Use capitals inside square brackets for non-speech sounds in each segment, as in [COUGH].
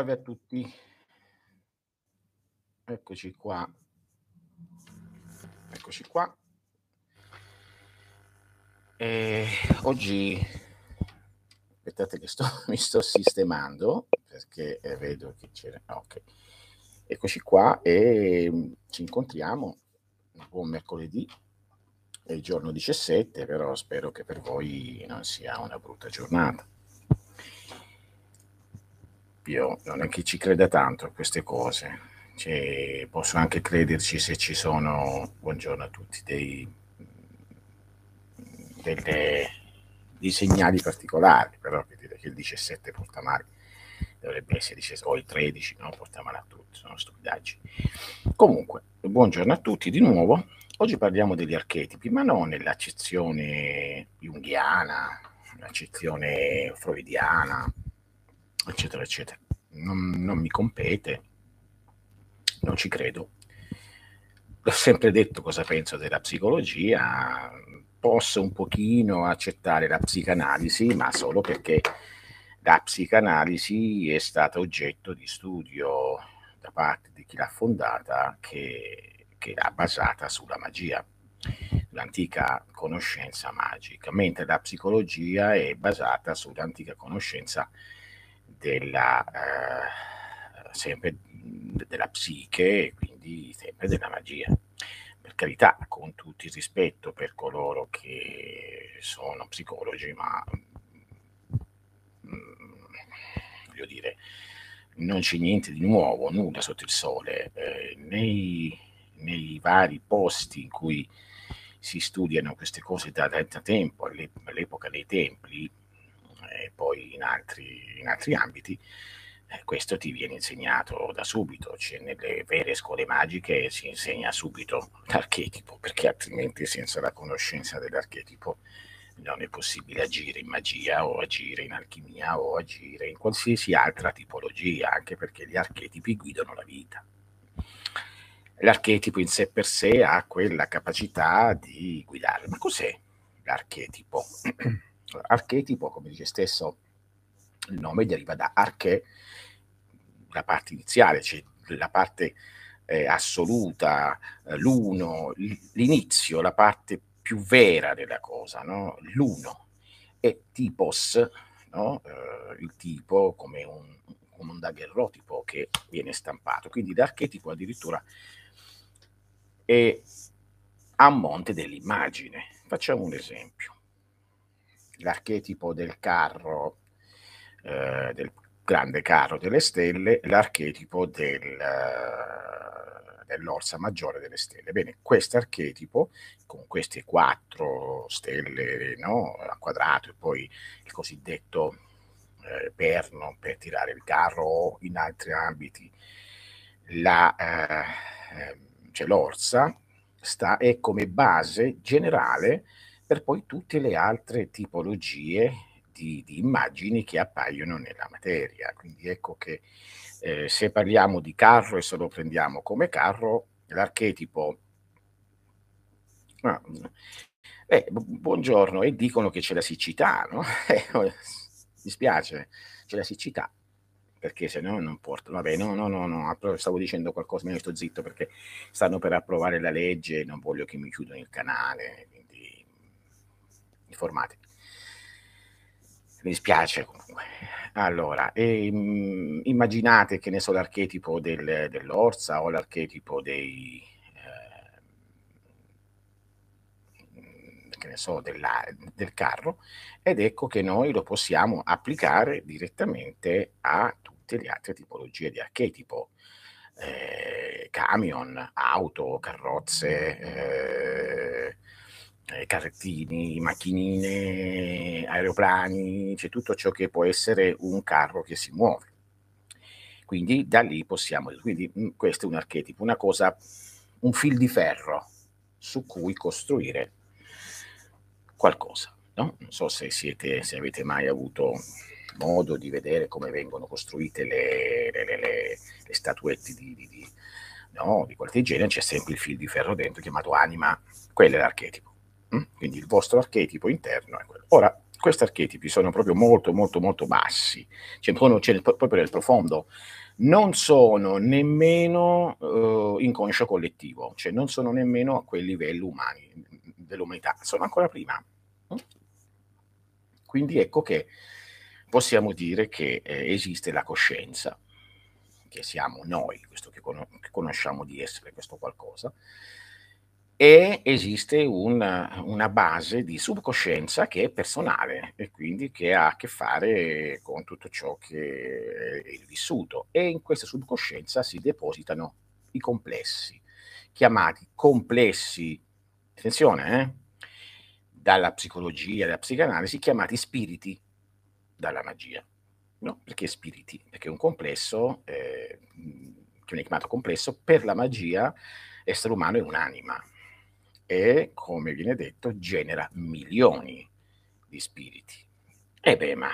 Salve a tutti, eccoci qua, eccoci qua. E oggi, aspettate che sto, [LAUGHS] mi sto sistemando perché eh, vedo che c'era, ah, ok, eccoci qua e mm, ci incontriamo buon mercoledì, è il giorno 17, però spero che per voi non sia una brutta giornata io non è che ci creda tanto a queste cose. Cioè, posso anche crederci se ci sono, buongiorno a tutti, dei, delle, dei segnali particolari, però che dire che il 17 porta male, dovrebbe essere 17, o il 13, no? porta male a tutti, sono stupidaggini. Comunque, buongiorno a tutti di nuovo. Oggi parliamo degli archetipi, ma non nell'accezione junghiana, l'accezione freudiana, eccetera, eccetera. Non, non mi compete, non ci credo. Ho sempre detto cosa penso della psicologia, posso un pochino accettare la psicanalisi, ma solo perché la psicanalisi è stata oggetto di studio da parte di chi l'ha fondata che, che l'ha basata sulla magia, l'antica conoscenza magica, mentre la psicologia è basata sull'antica conoscenza della, eh, sempre della psiche quindi sempre della magia. Per carità, con tutto il rispetto per coloro che sono psicologi, ma mm, voglio dire, non c'è niente di nuovo, nulla sotto il sole. Eh, nei, nei, vari posti in cui si studiano queste cose da, da tempo, all'epoca dei templi, e poi in altri, in altri ambiti, eh, questo ti viene insegnato da subito, cioè nelle vere scuole magiche si insegna subito l'archetipo, perché altrimenti senza la conoscenza dell'archetipo non è possibile agire in magia o agire in alchimia o agire in qualsiasi altra tipologia, anche perché gli archetipi guidano la vita. L'archetipo in sé per sé ha quella capacità di guidare. Ma cos'è l'archetipo? [CLEARS THROAT] Archetipo, come dice stesso il nome, deriva da arche, la parte iniziale, cioè la parte eh, assoluta, eh, l'uno, l'inizio, la parte più vera della cosa, no? l'uno. E tipos, no? eh, il tipo come un, come un daguerrotipo che viene stampato. Quindi l'archetipo addirittura è a monte dell'immagine. Facciamo un esempio l'archetipo del carro, eh, del grande carro delle stelle, l'archetipo del, eh, dell'orsa maggiore delle stelle. Bene, questo archetipo, con queste quattro stelle no, a quadrato e poi il cosiddetto eh, perno per tirare il carro o in altri ambiti la, eh, cioè l'orsa, sta, è come base generale per poi tutte le altre tipologie di, di immagini che appaiono nella materia. Quindi ecco che eh, se parliamo di carro e se lo prendiamo come carro, l'archetipo... Ah, eh, buongiorno, e dicono che c'è la siccità, no? [LAUGHS] Eh, oh, mi spiace, c'è la siccità, perché se no non porta. Vabbè, no, no, no, no, stavo dicendo qualcosa, ma io sto zitto perché stanno per approvare la legge e non voglio che mi chiudano il canale, informati. Mi dispiace comunque. Allora, ehm, immaginate che ne so l'archetipo del, dell'orsa o l'archetipo dei, eh, che ne so, della, del carro ed ecco che noi lo possiamo applicare direttamente a tutte le altre tipologie di archetipo. Eh, camion, auto, carrozze, eh, eh, carrettini, macchinine, aeroplani, c'è tutto ciò che può essere un carro che si muove. Quindi da lì possiamo, quindi mm, questo è un archetipo, una cosa, un fil di ferro su cui costruire qualcosa. No? Non so se, siete, se avete mai avuto modo di vedere come vengono costruite le, le, le, le statuette di, di, di, no, di qualche genere, c'è sempre il fil di ferro dentro chiamato anima, quello è l'archetipo. Mm? Quindi il vostro archetipo interno è quello. Ora, questi archetipi sono proprio molto, molto, molto bassi, cioè, cioè, proprio nel profondo, non sono nemmeno uh, inconscio collettivo, cioè non sono nemmeno a quei livelli umani dell'umanità, sono ancora prima. Quindi ecco che possiamo dire che eh, esiste la coscienza, che siamo noi, questo che, con- che conosciamo di essere questo qualcosa, e esiste una, una, base di subcoscienza che è personale e quindi che ha a che fare con tutto ciò che è il vissuto e in questa subcoscienza si depositano i complessi, chiamati complessi, attenzione, eh, dalla psicologia, dalla psicanalisi, chiamati spiriti dalla magia. No, perché spiriti? Perché un complesso, eh, che viene chiamato complesso, per la magia essere umano è un'anima, e, come viene detto, genera milioni di spiriti. E beh, ma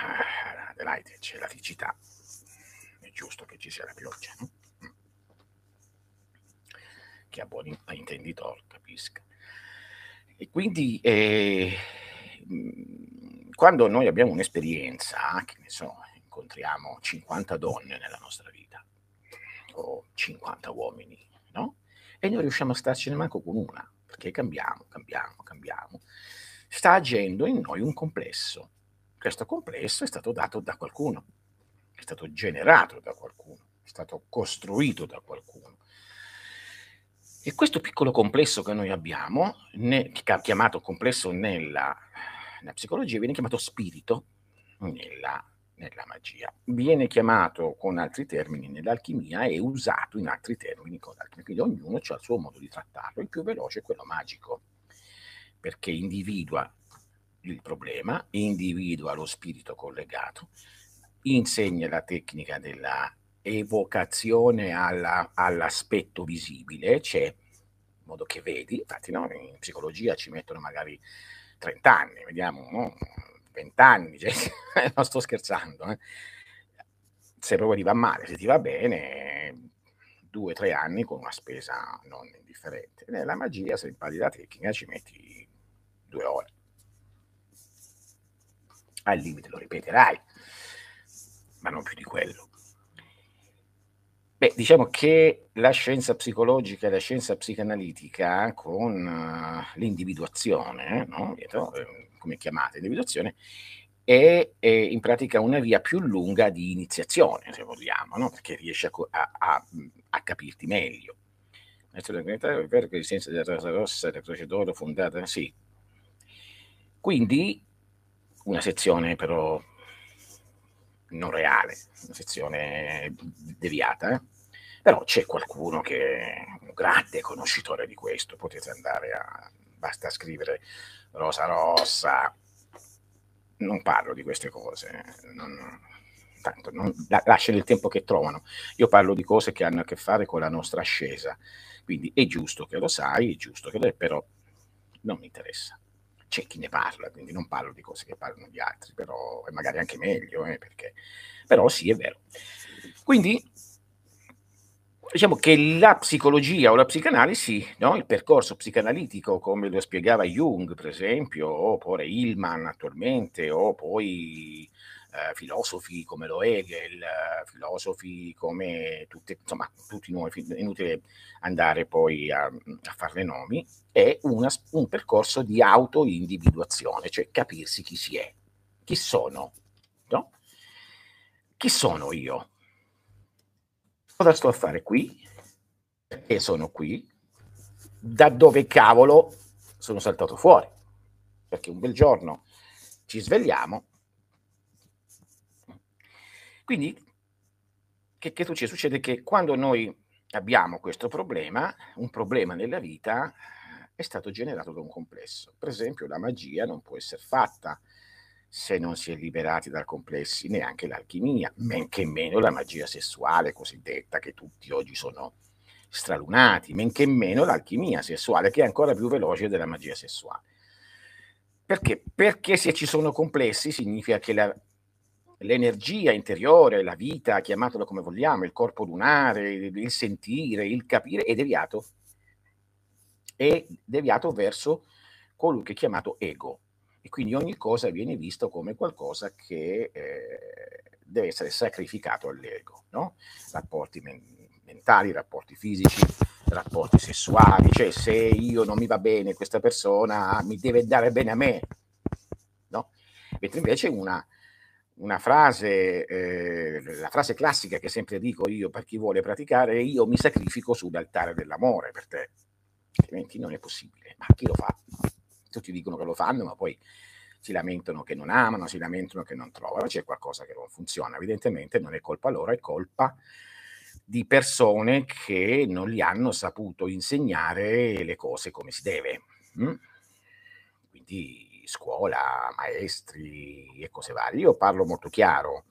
Adelaide c'è la siccità, è giusto che ci sia la pioggia, no? Mm. Che a buon intenditor capisca. E quindi eh, mm, quando noi abbiamo un'esperienza, che ne so, incontriamo 50 donne nella nostra vita, o 50 uomini, no? E noi riusciamo a starcene manco con una perché cambiamo, cambiamo, cambiamo, sta agendo in noi un complesso. Questo complesso è stato dato da qualcuno, è stato generato da qualcuno, è stato costruito da qualcuno. E questo piccolo complesso che noi abbiamo, chiamato complesso nella, nella psicologia, viene chiamato spirito nella nella magia. Viene chiamato con altri termini nell'alchimia e usato in altri termini con l'alchimia. Quindi ognuno ha il suo modo di trattarlo. Il più veloce è quello magico, perché individua il problema, individua lo spirito collegato, insegna la tecnica della evocazione alla, all'aspetto visibile, c'è in modo che vedi, infatti no, in psicologia ci mettono magari 30 anni, vediamo, no? Vent'anni, cioè, [LAUGHS] non sto scherzando, eh. se proprio ti va male, se ti va bene, due o tre anni con una spesa non indifferente. Nella magia, se impari la tecnica, ci metti due ore. Al limite lo ripeterai, ma non più di quello. Beh, diciamo che la scienza psicologica e la scienza psicanalitica con uh, l'individuazione, no? come chiamate, individuazione, è, è, in pratica una via più lunga di iniziazione, se vogliamo, no? perché riesce a, a, a, capirti meglio. è vero che l'esistenza della rosa rossa, la croce d'oro fondata, sì. Quindi una sezione però non reale, una sezione deviata, eh? però c'è qualcuno che è un grande conoscitore di questo, potete andare a, basta scrivere Rosa Rossa, non parlo di queste cose, non, tanto non, lasciano il tempo che trovano. Io parlo di cose che hanno a che fare con la nostra ascesa, quindi è giusto che lo sai, è giusto che lo è, però non mi interessa. C'è chi ne parla, quindi non parlo di cose che parlano gli altri, però è magari anche meglio, eh, perché... però sì, è vero. Quindi diciamo che la psicologia o la psicanalisi, no? il percorso psicanalitico, come lo spiegava Jung, per esempio, oppure Hillman attualmente, o poi eh, filosofi come lo Hegel, filosofi come tutte, insomma, tutti noi, inutile andare poi a, a farle nomi, è una, un percorso di auto-individuazione, cioè capirsi chi si è, chi sono, no? Chi sono io? Cosa sto a fare qui? Perché sono qui? Da dove cavolo sono saltato fuori? Perché un bel giorno ci svegliamo. Quindi, che, che succede? Succede che quando noi abbiamo questo problema, un problema nella vita è stato generato da un complesso. Per esempio, la magia non può essere fatta se non si è liberati dal complessi neanche l'alchimia, men che meno la magia sessuale cosiddetta, che tutti oggi sono stralunati, men che meno l'alchimia sessuale, che è ancora più veloce della magia sessuale. Perché? Perché se ci sono complessi significa che la, l'energia interiore, la vita, chiamatela come vogliamo, il corpo lunare, il sentire, il capire, è deviato. È deviato verso colui che è chiamato ego E quindi ogni cosa viene visto come qualcosa che eh, deve essere sacrificato all'ego, no? Rapporti men- mentali, rapporti fisici, rapporti sessuali, cioè se io non mi va bene questa persona mi deve dare bene a me, no? Mentre invece una, una frase, eh, la frase classica che sempre dico io per chi vuole praticare io mi sacrifico sull'altare dell'amore per te, altrimenti non è possibile. Ma chi lo fa? Tutti dicono che lo fanno, ma poi si lamentano che non amano, si lamentano che non trovano, c'è qualcosa che non funziona. Evidentemente non è colpa loro, è colpa di persone che non gli hanno saputo insegnare le cose come si deve. Mm? Quindi scuola, maestri e cose varie. Io parlo molto chiaro,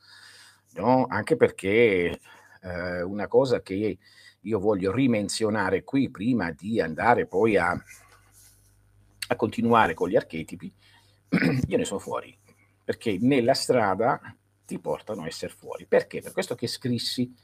no? anche perché eh, una cosa che io voglio rimenzionare qui prima di andare poi a, a continuare con gli archetipi, [CLEARS THROAT] io ne sono fuori, perché nella strada ti portano a essere fuori. Perché? Per questo che scrissi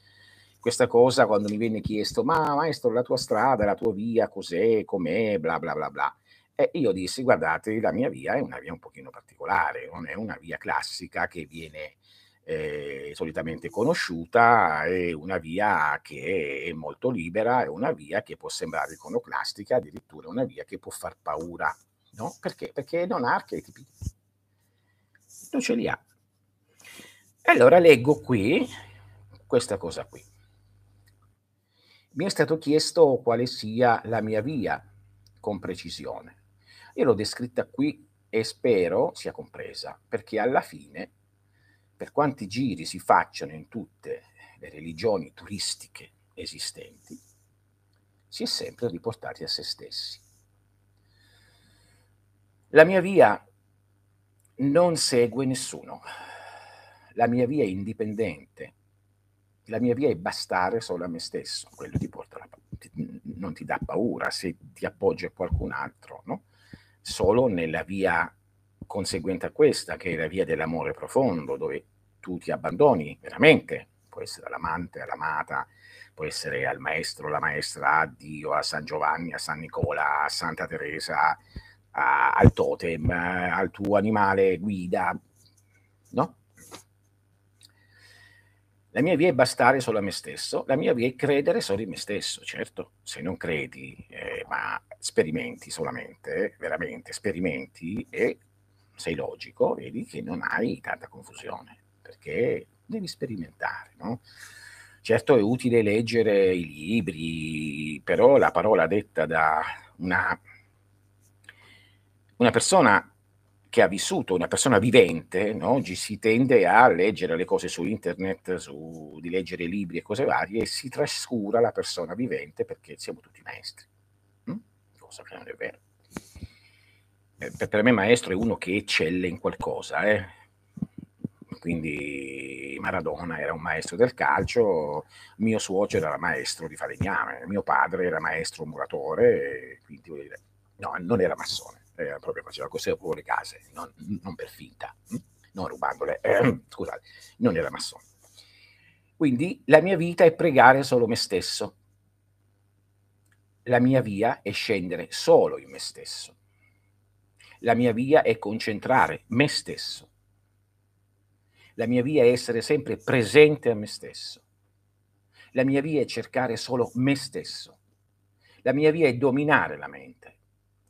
questa cosa quando mi venne chiesto, ma maestro, la tua strada, la tua via, cos'è, com'è, bla bla bla bla. E io dissi, guardate, la mia via è una via un pochino particolare, non è una via classica che viene eh, solitamente conosciuta, è una via che è molto libera, è una via che può sembrare iconoclastica, addirittura una via che può far paura. No? Perché? Perché non ha archetipi. Non ce li ha. Allora leggo qui questa cosa qui mi è stato chiesto quale sia la mia via con precisione. Io l'ho descritta qui e spero sia compresa, perché alla fine, per quanti giri si facciano in tutte le religioni turistiche esistenti, si è sempre riportati a se stessi. La mia via non segue nessuno, la mia via è indipendente, la mia via è bastare solo a me stesso, quello ti porta la, ti, non ti dà paura se ti appoggi a qualcun altro, no? Solo nella via conseguente a questa, che è la via dell'amore profondo, dove tu ti abbandoni veramente, può essere all'amante, all'amata, può essere al maestro, alla maestra, a Dio, a San Giovanni, a San Nicola, a Santa Teresa, a, al totem, al tuo animale guida, no? La mia via è bastare solo a me stesso, la mia via è credere solo in me stesso, certo, se non credi, eh, ma sperimenti solamente, veramente sperimenti e sei logico, vedi che non hai tanta confusione, perché devi sperimentare, no? Certo è utile leggere i libri, però la parola detta da una, una persona che ha vissuto una persona vivente, no? oggi si tende a leggere le cose su internet, su, di leggere libri e cose varie e si trascura la persona vivente perché siamo tutti maestri, hm? cosa che non è vero. Eh, per me maestro è uno che eccelle in qualcosa, eh? quindi Maradona era un maestro del calcio, mio suocero era maestro di falegname, mio padre era maestro muratore, quindi no, non era massone eh, proprio faceva cose fuori case, non, non, per finta, hm? non rubandole, eh, scusate, non era massone. Quindi la mia vita è pregare solo me stesso. La mia via è scendere solo in me stesso. La mia via è concentrare me stesso. La mia via è essere sempre presente a me stesso. La mia via è cercare solo me stesso. La mia via è dominare la mente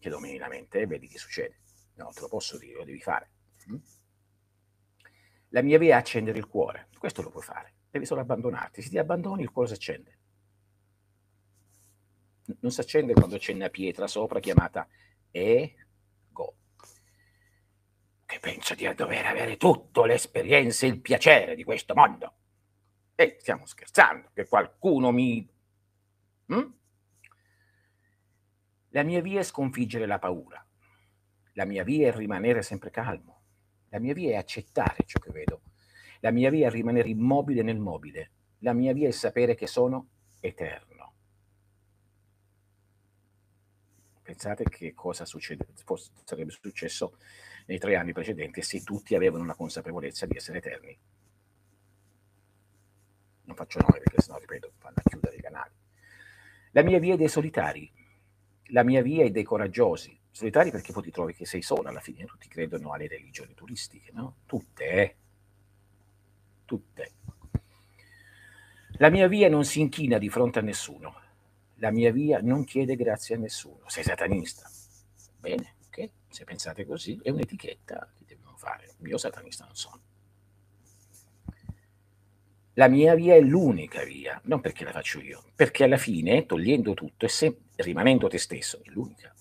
che domini la mente e vedi che succede. No, te lo posso dire, lo devi fare. Mm? La mia via è accendere il cuore. Questo lo puoi fare. Devi solo abbandonarti. Se ti abbandoni, il cuore si accende. Non si accende quando c'è una pietra sopra chiamata ego, che pensa di dover avere tutte le esperienze e il piacere di questo mondo. E stiamo scherzando, che qualcuno mi... Mm? La mia via è sconfiggere la paura. La mia via è rimanere sempre calmo. La mia via è accettare ciò che vedo. La mia via è rimanere immobile nel mobile. La mia via è sapere che sono eterno. Pensate che cosa succede, sarebbe successo nei tre anni precedenti se tutti avevano una consapevolezza di essere eterni. Non faccio nome perché sennò, ripeto, vanno a chiudere i canali. La mia via è dei solitari, la mia via è dei coraggiosi, solitari perché poi ti trovi che sei solo alla fine, tutti credono alle religioni turistiche, no? Tutte, eh? Tutte. La mia via non si inchina di fronte a nessuno. La mia via non chiede grazie a nessuno. Sei satanista. Bene, ok? Se pensate così, è un'etichetta che devono fare. Io satanista non sono. La mia via è l'unica via, non perché la faccio io, perché alla fine, togliendo tutto e se, rimanendo te stesso, è l'unica.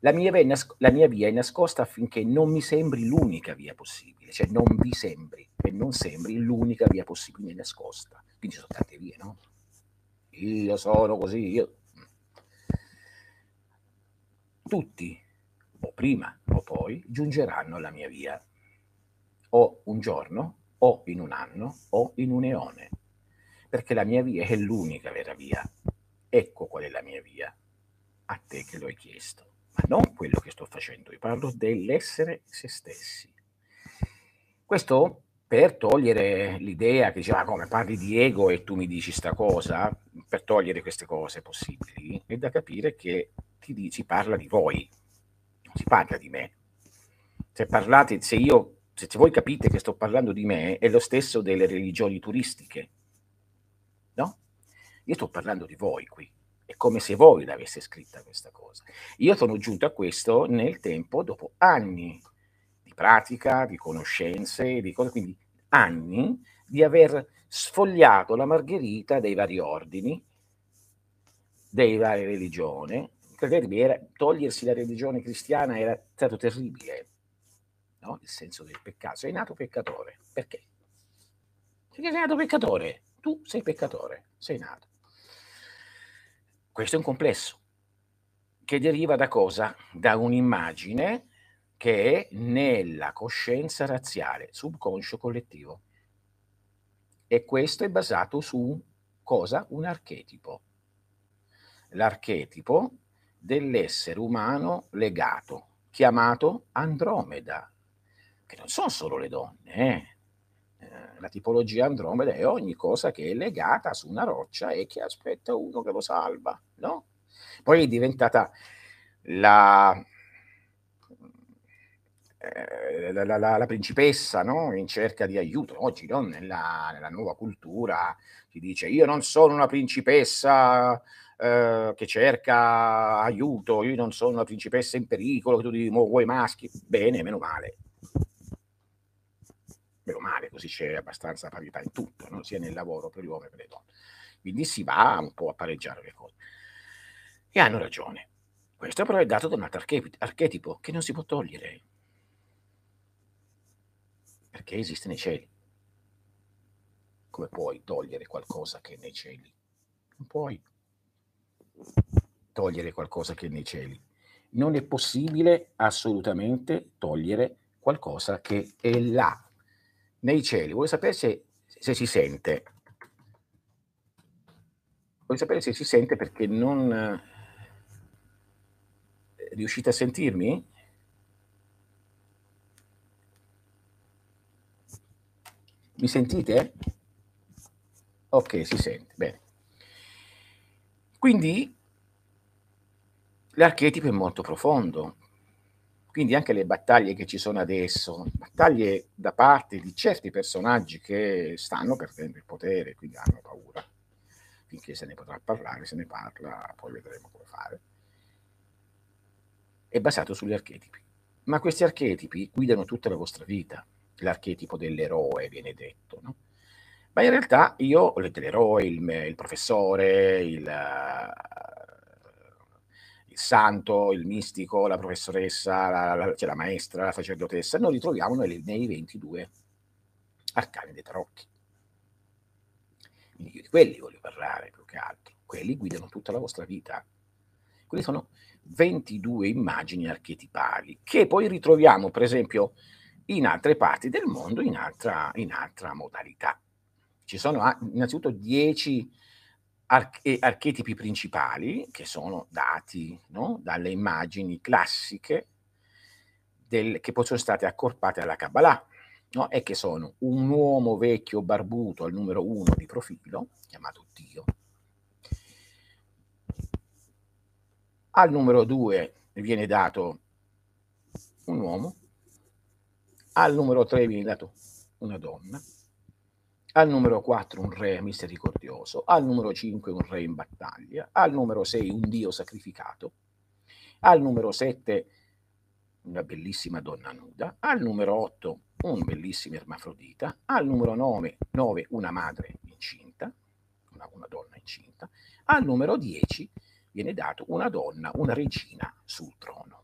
La mia, via nasc- la mia via è nascosta affinché non mi sembri l'unica via possibile, cioè non vi sembri e non sembri l'unica via possibile nascosta. Quindi sono tante vie, no? Io sono così, io... Tutti, o prima o poi, giungeranno alla mia via. O un giorno, o in un anno, o in un eone. Perché la mia via è l'unica vera via. Ecco qual è la mia via. A te che lo hai chiesto. Ma non quello che sto facendo, io parlo dell'essere se stessi. Questo per togliere l'idea che diceva ah, come parli di ego e tu mi dici sta cosa, per togliere queste cose possibili, è da capire che ti dici parla di voi, non si parla di me. Se parlate, se io, se voi capite che sto parlando di me, è lo stesso delle religioni turistiche, no? Io sto parlando di voi qui, è come se voi l'aveste scritta questa cosa. Io sono giunto a questo nel tempo, dopo anni pratica, di conoscenze, di cose, quindi anni di aver sfogliato la margherita dei vari ordini, dei varie religioni. Credetemi, era, togliersi la religione cristiana era stato terribile, no? il senso del peccato. Sei nato peccatore, perché? Perché sei nato peccatore, tu sei peccatore, sei nato. Questo è un complesso che deriva da cosa? Da un'immagine che è nella coscienza razziale, subconscio collettivo. E questo è basato su cosa? Un archetipo. L'archetipo dell'essere umano legato, chiamato Andromeda, che non sono solo le donne, eh? eh la tipologia Andromeda è ogni cosa che è legata su una roccia e che aspetta uno che lo salva, no? Poi è diventata la, eh, la, la, la, principessa no? in cerca di aiuto. Oggi no? nella, nella, nuova cultura si dice io non sono una principessa eh, che cerca aiuto, io non sono una principessa in pericolo, che tu dici vuoi maschi. Bene, meno male. Meno male, così c'è abbastanza parità in tutto, no? sia nel lavoro per gli uomini che per le donne. Quindi si va un po' a pareggiare le cose. E hanno ragione. Questo però è dato da un altro archetipo che non si può togliere perché esiste nei cieli. Come puoi togliere qualcosa che è nei cieli? Non puoi togliere qualcosa che è nei cieli. Non è possibile assolutamente togliere qualcosa che è là, nei cieli. Vuoi sapere se, se si sente? Vuoi sapere se si sente perché non eh, riuscite a sentirmi? Mi sentite? Ok, si sente. Bene. Quindi l'archetipo è molto profondo. Quindi anche le battaglie che ci sono adesso, battaglie da parte di certi personaggi che stanno perdendo il potere, quindi hanno paura. Finché se ne potrà parlare, se ne parla, poi vedremo come fare. È basato sugli archetipi. Ma questi archetipi guidano tutta la vostra vita l'archetipo dell'eroe, viene detto, no? Ma in realtà io, l'eroe, il, il professore, il, santo, il mistico, la professoressa, la, la, cioè la maestra, la sacerdotessa, noi li troviamo nei, nei 22 arcani dei tarocchi. Quindi io di quelli voglio parlare più che altro. Quelli guidano tutta la vostra vita. Quelli sono 22 immagini archetipali che poi ritroviamo, per esempio, in altre parti del mondo in altra, in altra modalità. Ci sono innanzitutto dieci arch- archetipi principali che sono dati no? dalle immagini classiche del, che poi sono state accorpate alla Kabbalah. No? e che sono un uomo vecchio barbuto al numero uno di profilo, chiamato Dio, al numero due viene dato un uomo, al numero 3 viene dato una donna, al numero 4 un re misericordioso, al numero 5 un re in battaglia, al numero 6 un dio sacrificato, al numero 7 una bellissima donna nuda, al numero 8 un bellissimo ermafrodita, al numero 9, 9 una madre incinta, una, una donna incinta, al numero 10 viene dato una donna, una regina sul trono.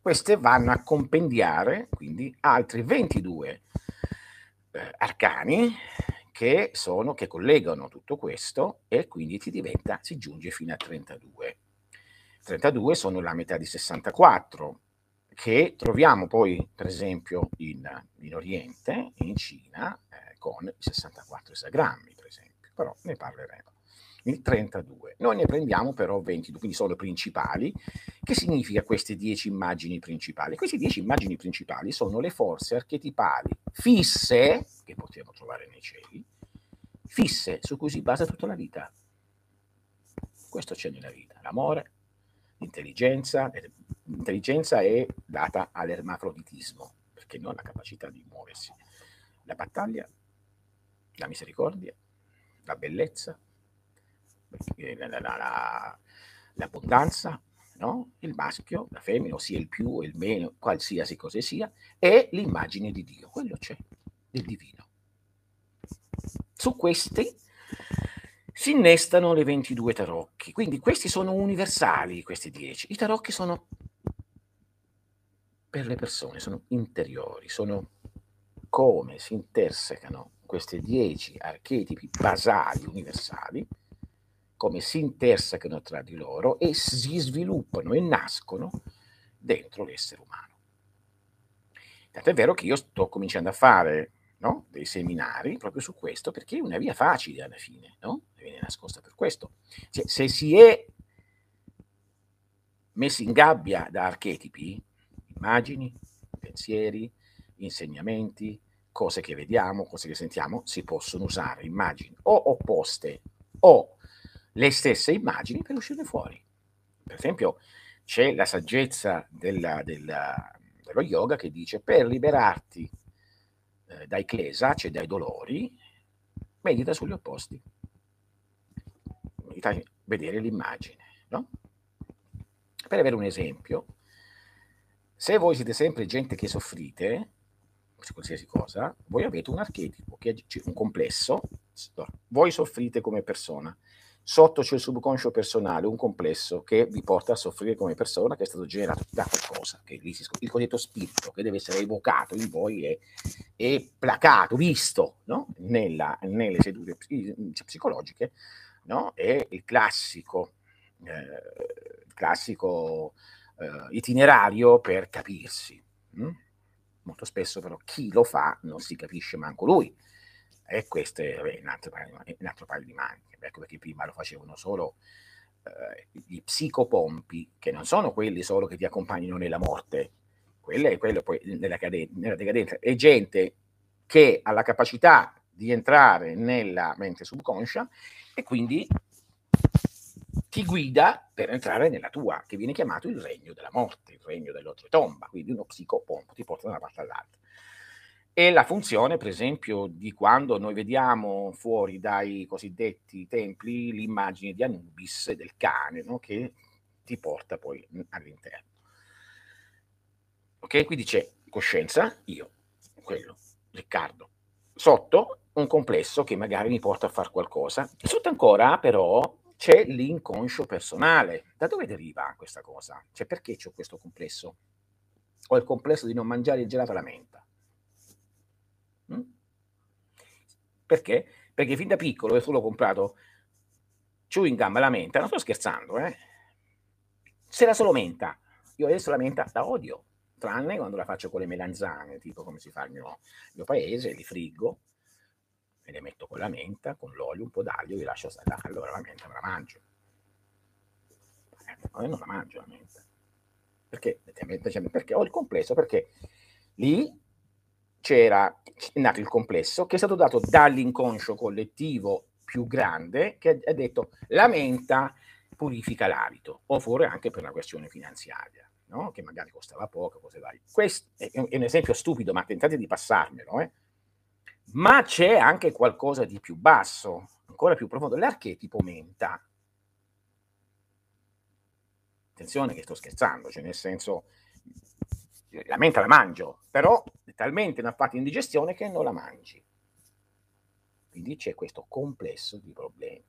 Queste vanno a compendiare quindi altri 22 eh, arcani che sono che collegano tutto questo e quindi ti diventa si giunge fino a 32. 32 sono la metà di 64 che troviamo poi per esempio in, in Oriente, in Cina, eh, con i 64 esagrammi per esempio, però ne parleremo il 32. Noi ne prendiamo però 22, quindi sono principali. Che significa queste 10 immagini principali? Queste 10 immagini principali sono le forze archetipali fisse, che possiamo trovare nei cieli, fisse su cui si basa tutta la vita. Questo c'è nella vita, l'amore, l'intelligenza. L'intelligenza è data all'ermafroditismo, perché non la capacità di muoversi. La battaglia, la misericordia, la bellezza, l'abbondanza, no? il maschio, la femmina, ossia il più o il meno, qualsiasi cosa sia, è l'immagine di Dio, quello c'è, del divino. Su questi si innestano le 22 tarocchi, quindi questi sono universali, questi 10. I tarocchi sono per le persone, sono interiori, sono come si intersecano questi 10 archetipi basali universali come si intersecano tra di loro e si sviluppano e nascono dentro l'essere umano. Tanto è vero che io sto cominciando a fare no, dei seminari proprio su questo perché è una via facile alla fine, no? viene nascosta per questo. Cioè, se si è messi in gabbia da archetipi, immagini, pensieri, insegnamenti, cose che vediamo, cose che sentiamo, si possono usare immagini o opposte o le stesse immagini per uscire fuori. Per esempio, c'è la saggezza della, della, dello yoga che dice per liberarti eh, dai klesa, cioè dai dolori, medita sugli opposti. Medita vedere l'immagine, no? Per avere un esempio, se voi siete sempre gente che soffrite, su qualsiasi cosa, voi avete un archetipo, che è un complesso, voi soffrite come persona, Sotto c'è il subconscio personale, un complesso che vi porta a soffrire come persona che è stato generato da qualcosa, che il cosiddetto spirito che deve essere evocato in voi e, e placato, visto no? Nella, nelle sedute psicologiche, no? è il classico, eh, classico eh, itinerario per capirsi. Hm? Molto spesso però chi lo fa non si capisce manco lui. E questo è un altro altro paio di maniche. Ecco perché prima lo facevano solo eh, gli psicopompi, che non sono quelli solo che ti accompagnano nella morte, quello è quello poi nella, caden- nella decadenza, è gente che ha la capacità di entrare nella mente subconscia e quindi ti guida per entrare nella tua, che viene chiamato il regno della morte, il regno dell'oltretomba, quindi uno psicopompo ti porta da una parte all'altra. E la funzione, per esempio, di quando noi vediamo fuori dai cosiddetti templi l'immagine di Anubis e del cane, no? che ti porta poi all'interno. Ok? Quindi c'è coscienza, io, quello, Riccardo. Sotto un complesso che magari mi porta a fare qualcosa. Sotto ancora, però, c'è l'inconscio personale. Da dove deriva questa cosa? Cioè, perché c'è questo complesso? Ho il complesso di non mangiare il gelato alla menta Mm? Perché? Perché fin da piccolo, io l'ho comprato chewing gum alla menta, non sto scherzando, eh? Se la solo menta, io adesso la menta la odio, tranne quando la faccio con le melanzane, tipo come si fa nel mio, mio paese, li friggo e le metto con la menta, con l'olio, un po' d'aglio, li lascio stare, allora la menta me la mangio. Eh, non la mangio la menta. Perché? Perché ho il complesso, perché lì c'era è nato il complesso che è stato dato dall'inconscio collettivo più grande che ha detto la menta purifica l'abito, oppure anche per una questione finanziaria, no? che magari costava poco, cose varie. Questo è un esempio stupido, ma tentate di passarmelo. Eh? Ma c'è anche qualcosa di più basso, ancora più profondo, l'archetipo menta. Attenzione che sto scherzando, cioè nel senso, la menta la mangio, però è talmente una fatta indigestione che non la mangi. Quindi c'è questo complesso di problemi.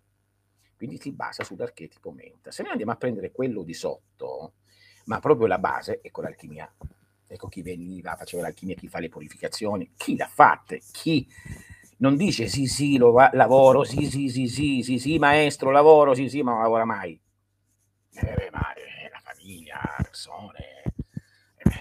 Quindi si basa sull'archetipo menta. Se noi andiamo a prendere quello di sotto, ma proprio la base, ecco l'alchimia. Ecco chi veniva, faceva l'alchimia, chi fa le purificazioni, chi l'ha fatta, chi non dice sì sì lo va, lavoro, sì sì sì sì sì sì maestro lavoro, sì sì ma non lavora mai. Eh, ma eh, la famiglia, persone, eh,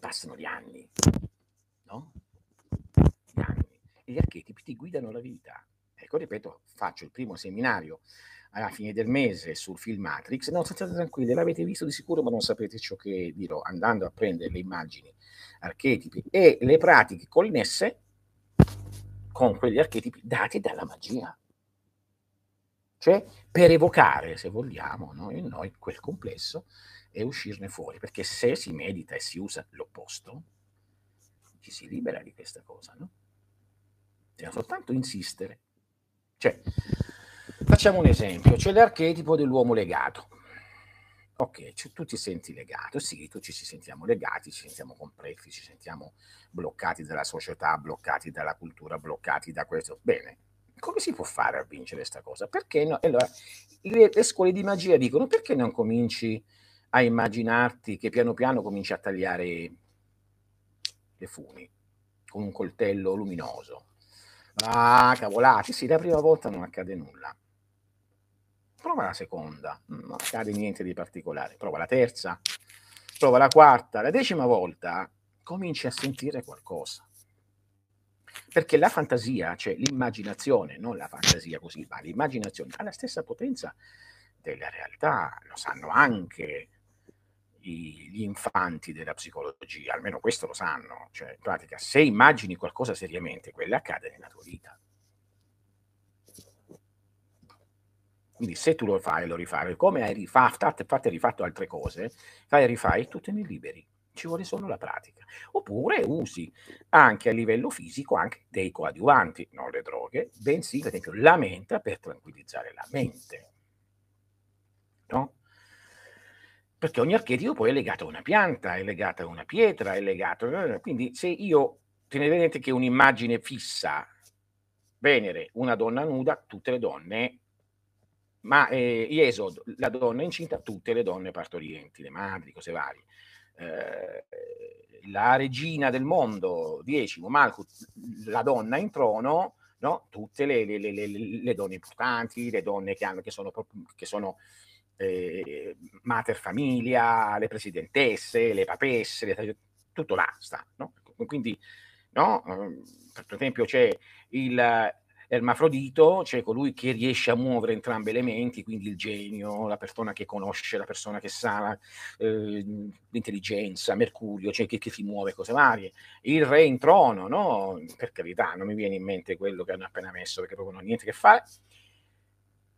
passano gli anni, no? Gli anni. E gli archetipi ti guidano la vita. Ecco, ripeto, faccio il primo seminario alla fine del mese sul film Matrix. No, state tranquilli, l'avete visto di sicuro, ma non sapete ciò che dirò, andando a prendere le immagini, archetipi e le pratiche connesse con quegli archetipi dati dalla magia. Cioè, per evocare, se vogliamo, no, in noi quel complesso e uscirne fuori, perché se si medita e si usa l'opposto, ci si libera di questa cosa, no? Bisogna soltanto insistere. Cioè, facciamo un esempio, c'è l'archetipo dell'uomo legato. Ok, cioè, tu ti senti legato, sì, tutti ci sentiamo legati, ci sentiamo compressi, ci sentiamo bloccati dalla società, bloccati dalla cultura, bloccati da questo. Bene, come si può fare a vincere questa cosa? Perché no? Allora, le, le, scuole di magia dicono perché non cominci a immaginarti che piano piano cominci a tagliare le funi con un coltello luminoso. Ah, cavolati, sì, la prima volta non accade nulla. Prova la seconda, non accade niente di particolare. Prova la terza, prova la quarta, la decima volta cominci a sentire qualcosa. Perché la fantasia, cioè l'immaginazione, non la fantasia così, ma l'immaginazione ha la stessa potenza della realtà, lo sanno anche gli infanti della psicologia, almeno questo lo sanno, cioè in pratica se immagini qualcosa seriamente, quello accade nella tua vita. Quindi se tu lo fai, lo rifai, come hai rifatto, fatte rifatto altre cose, fai e rifai, tu te ne liberi. Ci vuole solo la pratica. Oppure usi anche a livello fisico anche dei coadiuvanti, non le droghe, bensì, per esempio, la menta per tranquillizzare la mente. No? Perché ogni archetipo poi è legato a una pianta, è legato a una pietra, è legato... Quindi se io tenete vedete che un'immagine fissa, Venere, una donna nuda, tutte le donne, ma eh, Iesod, la donna incinta, tutte le donne partorienti, le madri, cose varie. Eh, la regina del mondo, decimo, Malkut, la donna in trono, no? tutte le, le, le, le, donne importanti, le donne che, hanno, che sono, che sono eh, mater famiglia, le presidentesse, le papesse, le, tutto là sta. No? Quindi, no? Ehm, per esempio, c'è il ermafrodito, c'è colui che riesce a muovere entrambi le menti, quindi il genio, la persona che conosce, la persona che sa eh, l'intelligenza, Mercurio, cioè che, che, si muove, cose varie. Il re in trono, no? Per carità, non mi viene in mente quello che hanno appena messo, perché proprio non ha niente a che fare.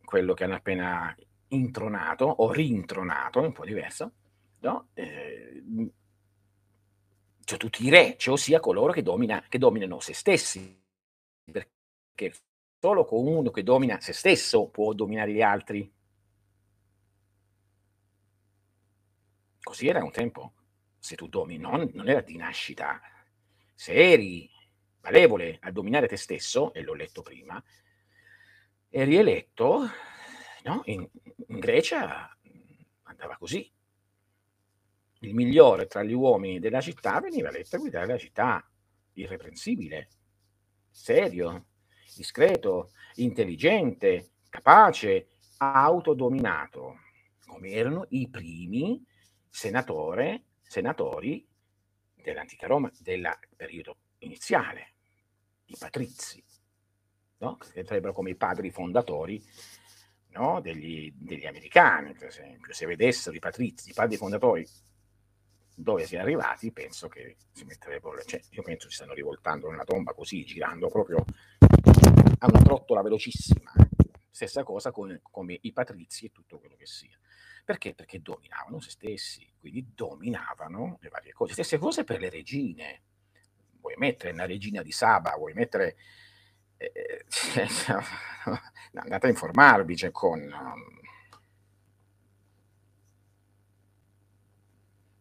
Quello che hanno appena intronato o rintronato, è un po' diverso, no? eh, cioè tutti i re, cioè ossia coloro che, domina, che dominano se stessi, perché solo con uno che domina se stesso può dominare gli altri. Così era un tempo, se tu domini, non, non era di nascita, se eri valevole a dominare te stesso, e l'ho letto prima, eri eletto no? in, in Grecia andava così. Il migliore tra gli uomini della città veniva eletto a guidare la città, irreprensibile, serio, discreto, intelligente, capace, autodominato, come erano i primi senatore, senatori dell'antica Roma del periodo iniziale, i patrizi, no? che sarebbero come i padri fondatori no? degli, degli, americani, per esempio, se vedessero i patrizi, i padri fondatori dove si è arrivati, penso che si metterebbero, cioè io penso si stanno rivoltando nella tomba così, girando proprio a una trottola velocissima. Stessa cosa con, come i patrizi e tutto quello che sia. Perché? Perché dominavano se stessi, quindi dominavano le varie cose. Stesse cose per le regine. Vuoi mettere una regina di Saba, vuoi mettere... Eh, [LAUGHS] andate a informarvi, cioè con... Um,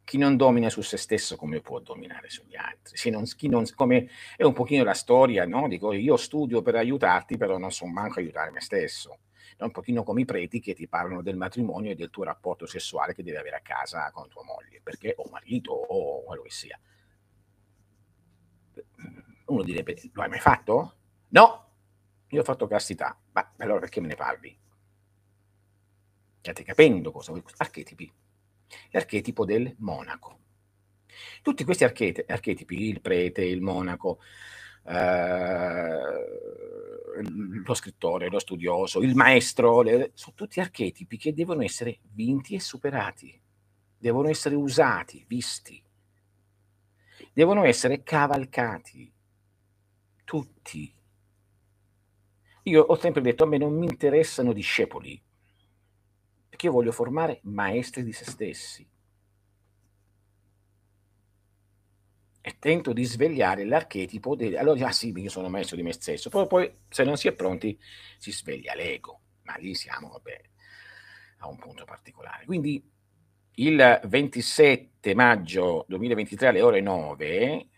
chi non domina su se stesso come può dominare sugli altri? Se non, non, come, è un pochino la storia, no? Dico, io studio per aiutarti, però non so manco aiutare me stesso. È un pochino come i preti che ti parlano del matrimonio e del tuo rapporto sessuale che devi avere a casa con tua moglie, perché o marito o quello che sia. Uno direbbe, lo hai mai fatto? No, io ho fatto castità. Ma allora perché me ne parli? State capendo cosa vuoi? Archetipi l'archetipo del monaco. Tutti questi archeti- archetipi, il prete, il monaco, eh, lo scrittore, lo studioso, il maestro, le, sono tutti archetipi che devono essere vinti e superati, devono essere usati, visti, devono essere cavalcati, tutti. Io ho sempre detto, a me non mi interessano discepoli, perché io voglio formare maestri di se stessi. E tento di svegliare l'archetipo del... Allora, ah sì, io sono maestro di me stesso. Poi, poi, se non si è pronti, si sveglia l'ego. Ma lì siamo, vabbè, a un punto particolare. Quindi il 27 maggio 2023 alle ore 9 eh,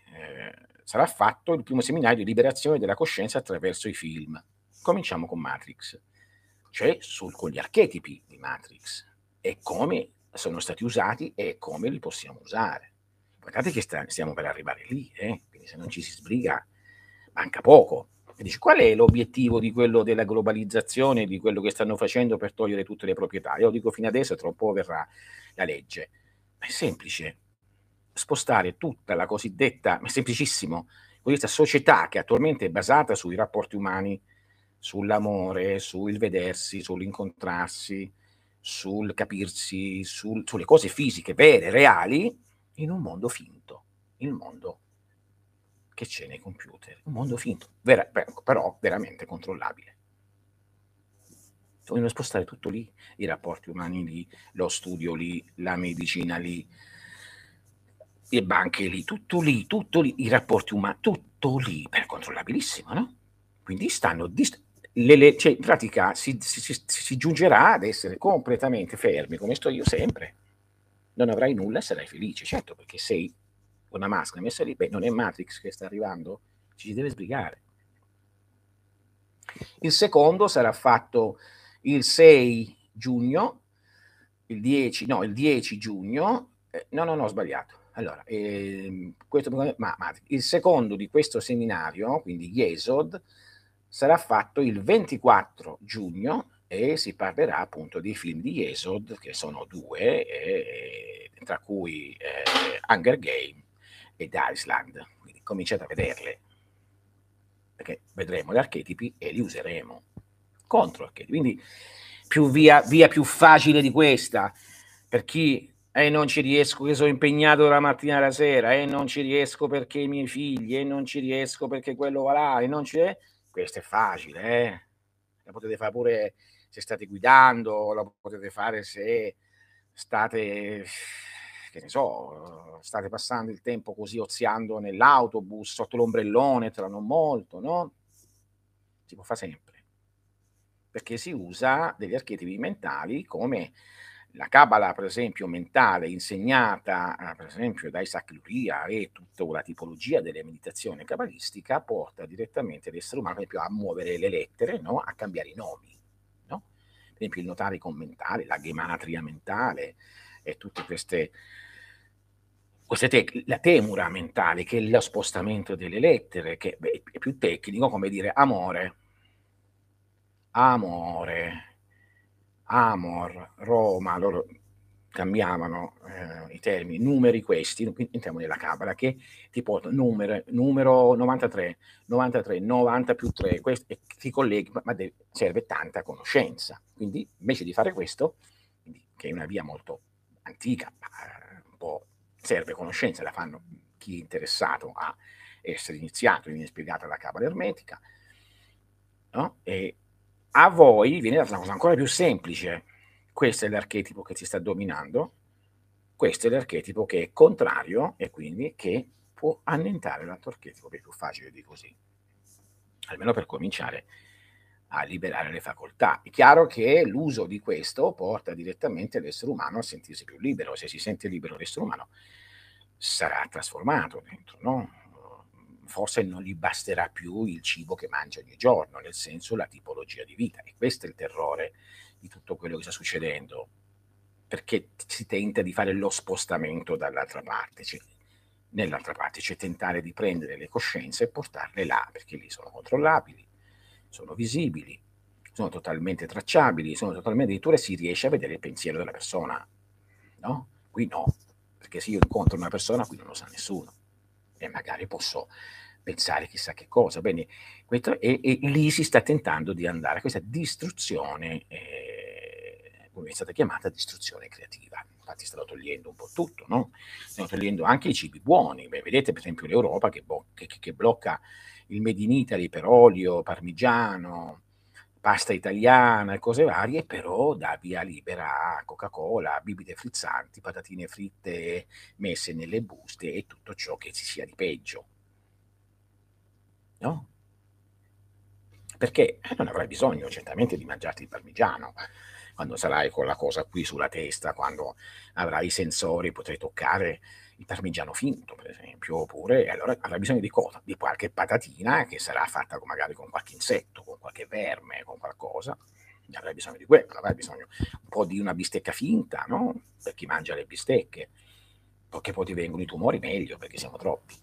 sarà fatto il primo seminario di liberazione della coscienza attraverso i film. Cominciamo con Matrix cioè sul, con gli archetipi di Matrix e come sono stati usati e come li possiamo usare. Guardate che sta, stiamo per arrivare lì, eh? quindi se non ci si sbriga manca poco. E dici, qual è l'obiettivo di quello della globalizzazione, di quello che stanno facendo per togliere tutte le proprietà? Io dico fino adesso, troppo verrà la legge. Ma è semplice, spostare tutta la cosiddetta, ma è semplicissimo, questa società che attualmente è basata sui rapporti umani, sull'amore, sul vedersi, sull'incontrarsi, sul capirsi, sul, sulle cose fisiche, vere, reali, in un mondo finto, il mondo che c'è nei computer, un mondo finto, vera, però veramente controllabile. Vogliono spostare tutto lì, i rapporti umani lì, lo studio lì, la medicina lì, le banche lì, tutto lì, tutto lì, i rapporti umani, tutto lì, per controllabilissimo, no? Quindi stanno dist- le, le, cioè, in pratica si, si, si, si, giungerà ad essere completamente fermi, come sto io sempre. Non avrai nulla e sarai felice, certo, perché sei una maschera messa lì, beh, non è Matrix che sta arrivando, ci si deve sbrigare. Il secondo sarà fatto il 6 giugno, il 10, no, il 10 giugno, eh, no, no, no, ho sbagliato. Allora, eh, questo, ma, ma, il secondo di questo seminario, quindi Yesod, sarà fatto il 24 giugno e si parlerà appunto dei film di Esod, che sono due, eh, tra cui eh, Hunger Game ed Iceland. Quindi cominciate a vederle, perché vedremo gli archetipi e li useremo contro archetipi. Quindi più via, via più facile di questa, per chi e eh, non ci riesco che sono impegnato dalla mattina alla sera, e eh, non ci riesco perché i miei figli, e non ci riesco perché quello va là, e non ci... Questo è facile, eh? la potete fare pure se state guidando, la potete fare se state, che ne so, state passando il tempo così oziando nell'autobus, sotto l'ombrellone, tra non molto, no? Si può fare sempre, perché si usa degli archetipi mentali come la cabala, per esempio, mentale insegnata, eh, per esempio, da Isaac Luria e tutta la tipologia delle meditazioni cabalistica porta direttamente l'essere umano, esempio, a muovere le lettere, no? a cambiare i nomi. No? Per esempio, il notaricon mentale, la gematria mentale e tutte queste, queste tec- la temura mentale, che è lo spostamento delle lettere, che beh, è più tecnico, come dire amore, amore, Amor, Roma, loro cambiavano eh, i termini, numeri questi, entriamo nella Cabala, che ti porta numero, numero 93, 93, 90 più 3, questo, ti colleghi, ma deve, serve tanta conoscenza. Quindi invece di fare questo, che è una via molto antica, un po' serve conoscenza, la fanno chi è interessato a essere iniziato, viene spiegata la cabala ermetica, no? e a voi viene data una cosa ancora più semplice, questo è l'archetipo che ti sta dominando, questo è l'archetipo che è contrario e quindi che può annientare l'altro archetipo, che è più facile di così, almeno per cominciare a liberare le facoltà. È chiaro che l'uso di questo porta direttamente l'essere umano a sentirsi più libero, se si sente libero l'essere umano sarà trasformato dentro, no? Forse non gli basterà più il cibo che mangia ogni giorno, nel senso la tipologia di vita. E questo è il terrore di tutto quello che sta succedendo, perché si tenta di fare lo spostamento dall'altra parte, cioè, nell'altra parte, cioè tentare di prendere le coscienze e portarle là, perché lì sono controllabili, sono visibili, sono totalmente tracciabili, sono totalmente addirittura si riesce a vedere il pensiero della persona. No? Qui no, perché se io incontro una persona qui non lo sa nessuno e magari posso pensare chissà che cosa. Bene, questo, e, e, lì si sta tentando di andare a questa distruzione, eh, come è stata chiamata, distruzione creativa. Infatti stanno togliendo un po' tutto, no? Stanno togliendo anche i cibi buoni. Beh, vedete per esempio l'Europa che, bo- che, che blocca il Made in Italy per olio, parmigiano, pasta italiana e cose varie, però dà via libera a Coca-Cola, bibite frizzanti, patatine fritte messe nelle buste e tutto ciò che ci sia di peggio. No? Perché non avrai bisogno certamente di mangiarti il parmigiano quando sarai con la cosa qui sulla testa, quando avrai i sensori, potrai toccare parmigiano finto, per esempio, oppure allora avrai bisogno di cosa? Di qualche patatina che sarà fatta con, magari con qualche insetto, con qualche verme, con qualcosa. Avrai bisogno di quello, avrai bisogno un po' di una bistecca finta, no? Per chi mangia le bistecche, perché poi ti vengono i tumori meglio, perché siamo troppi.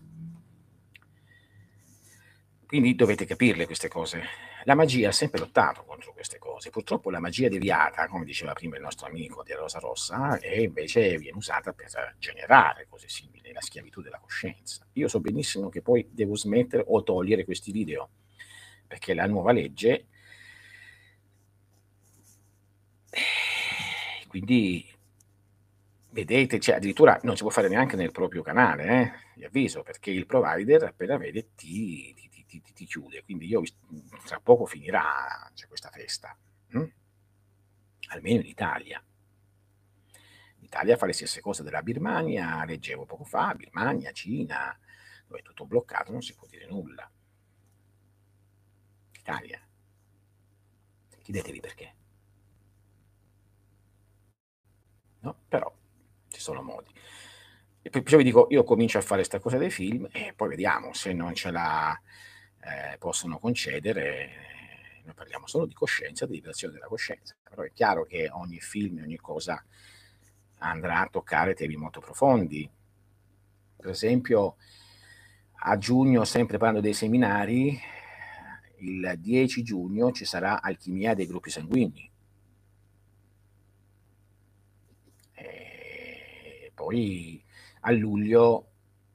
Quindi dovete capirle queste cose. La magia ha sempre lottato contro queste cose. Purtroppo la magia deviata, come diceva prima il nostro amico di Rosa Rossa, e invece viene usata per generare cose simili, la schiavitù della coscienza. Io so benissimo che poi devo smettere o togliere questi video, perché la nuova legge... Quindi vedete, cioè addirittura non si può fare neanche nel proprio canale, eh? vi avviso, perché il provider appena vede ti, ti ti, ti, ti chiude. Quindi io tra poco finirà cioè, questa festa, hm? almeno in Italia. L'Italia fa le stesse cose della Birmania, leggevo poco fa, Birmania, Cina, dove è tutto bloccato, non si può dire nulla. Italia. Chiedetevi perché. No, però ci sono modi. E poi vi dico, io comincio a fare questa cosa dei film e poi vediamo se non ce la eh, possono concedere, noi parliamo solo di coscienza, di liberazione della coscienza, però è chiaro che ogni film, ogni cosa andrà a toccare temi molto profondi. Per esempio, a giugno, sempre parlando dei seminari, il 10 giugno ci sarà alchimia dei gruppi sanguigni. E poi a luglio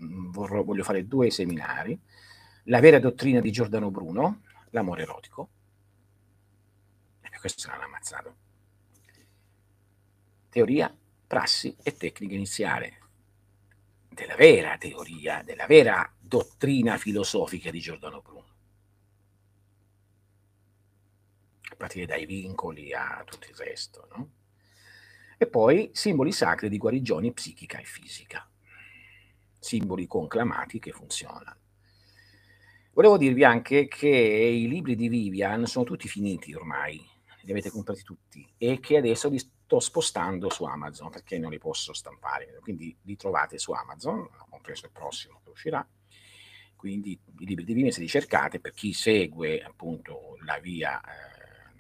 mm, vorrò, voglio fare due seminari la vera dottrina di Giordano Bruno, l'amore erotico. E questo sarà ammazzato. Teoria, prassi e tecnica iniziale della vera teoria, della vera dottrina filosofica di Giordano Bruno. A partire dai vincoli a tutto il resto, no? E poi simboli sacri di guarigione psichica e fisica, simboli conclamati che funzionano. Volevo dirvi anche che i libri di Vivian sono tutti finiti ormai, li avete comprati tutti e che adesso li sto spostando su Amazon perché non li posso stampare, quindi li trovate su Amazon, compreso il prossimo che uscirà. Quindi i libri di Vivian se li cercate per chi segue appunto la via eh,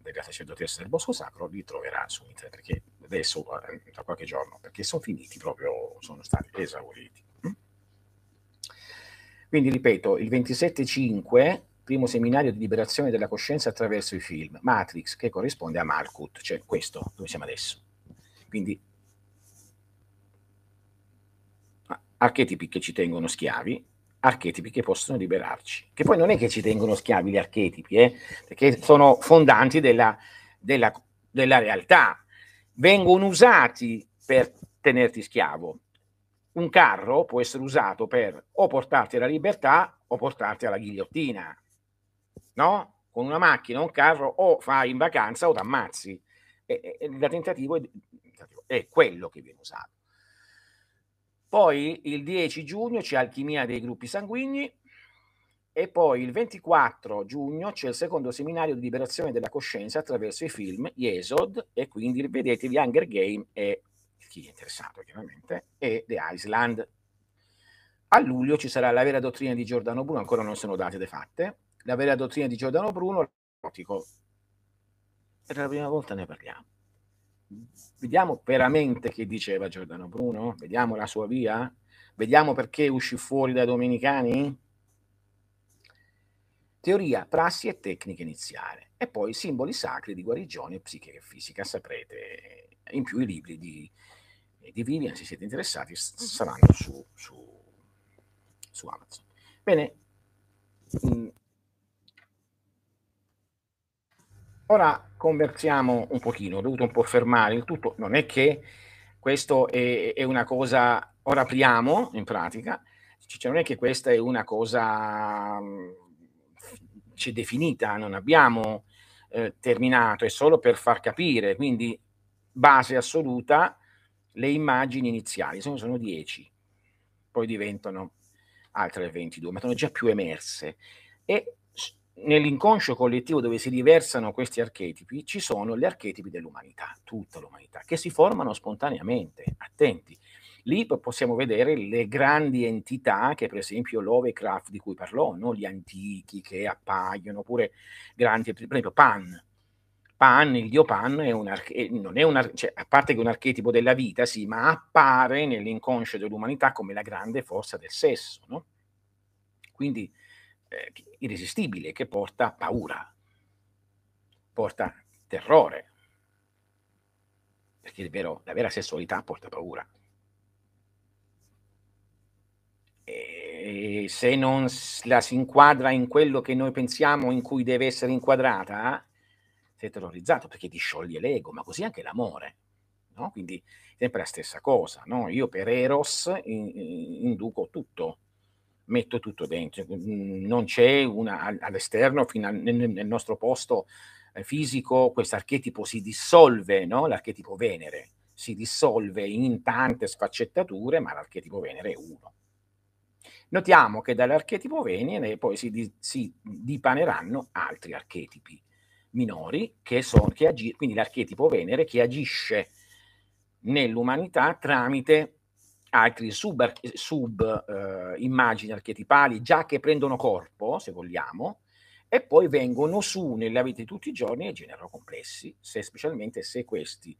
della sacerdotessa del Bosco Sacro li troverà su internet perché adesso eh, tra qualche giorno perché sono finiti proprio, sono stati esauriti. Quindi ripeto, il 27-5, primo seminario di liberazione della coscienza attraverso i film, Matrix, che corrisponde a Markut, cioè questo, dove siamo adesso. Quindi archetipi che ci tengono schiavi, archetipi che possono liberarci. Che poi non è che ci tengono schiavi gli archetipi, eh, perché sono fondanti della, della, della realtà, vengono usati per tenerti schiavo, un carro può essere usato per o portarti alla libertà o portarti alla ghigliottina, no? Con una macchina, un carro, o fai in vacanza o ti ammazzi. E, e, il tentativo è, è quello che viene usato. Poi il 10 giugno c'è alchimia dei gruppi sanguigni e poi il 24 giugno c'è il secondo seminario di liberazione della coscienza attraverso i film Yesod e quindi vedetevi Hunger Game e chi è interessato chiaramente e The Island. A luglio ci sarà la vera dottrina di Giordano Bruno, ancora non sono date de fatte. La vera dottrina di Giordano Bruno, per la prima volta ne parliamo. Vediamo veramente che diceva Giordano Bruno, vediamo la sua via, vediamo perché uscì fuori dai domenicani. Teoria, prassi e tecnica iniziale. E poi simboli sacri di guarigione psichica e fisica. Saprete in più i libri di, di Vivian, se siete interessati, saranno su, su, su Amazon. Bene, mm. ora conversiamo un pochino, ho dovuto un po' fermare il tutto, non è che questo è, è una cosa, ora apriamo in pratica, cioè non è che questa è una cosa mm, c'è definita, non abbiamo eh, terminato, è solo per far capire, quindi base assoluta, le immagini iniziali, sono, sono 10, poi diventano altre 22, ma sono già più emerse. E nell'inconscio collettivo dove si riversano questi archetipi ci sono gli archetipi dell'umanità, tutta l'umanità, che si formano spontaneamente. Attenti, lì possiamo vedere le grandi entità che per esempio Lovecraft di cui parlò, no? gli antichi che appaiono, oppure grandi, per esempio Pan. Pan, il dio Pan, è un arche- non è un cioè, a parte che un archetipo della vita, sì, ma appare nell'inconscio dell'umanità come la grande forza del sesso, no? Quindi eh, irresistibile, che porta paura, porta terrore, perché vero, la vera sessualità porta paura. E se non la si inquadra in quello che noi pensiamo in cui deve essere inquadrata, sei terrorizzato perché ti scioglie l'ego, ma così anche l'amore. No? Quindi sempre la stessa cosa. No? Io per Eros induco tutto, metto tutto dentro. Non c'è una, all'esterno, a, nel, nel, nostro posto eh, fisico, questo archetipo si dissolve, no? l'archetipo Venere si dissolve in tante sfaccettature, ma l'archetipo Venere è uno. Notiamo che dall'archetipo Venere poi si, di, si dipaneranno altri archetipi minori, che sono, che agi, quindi l'archetipo Venere che agisce nell'umanità tramite altri sub, sub eh, immagini archetipali già che prendono corpo, se vogliamo, e poi vengono su nella vita di tutti i giorni e generano complessi, se, specialmente se questi,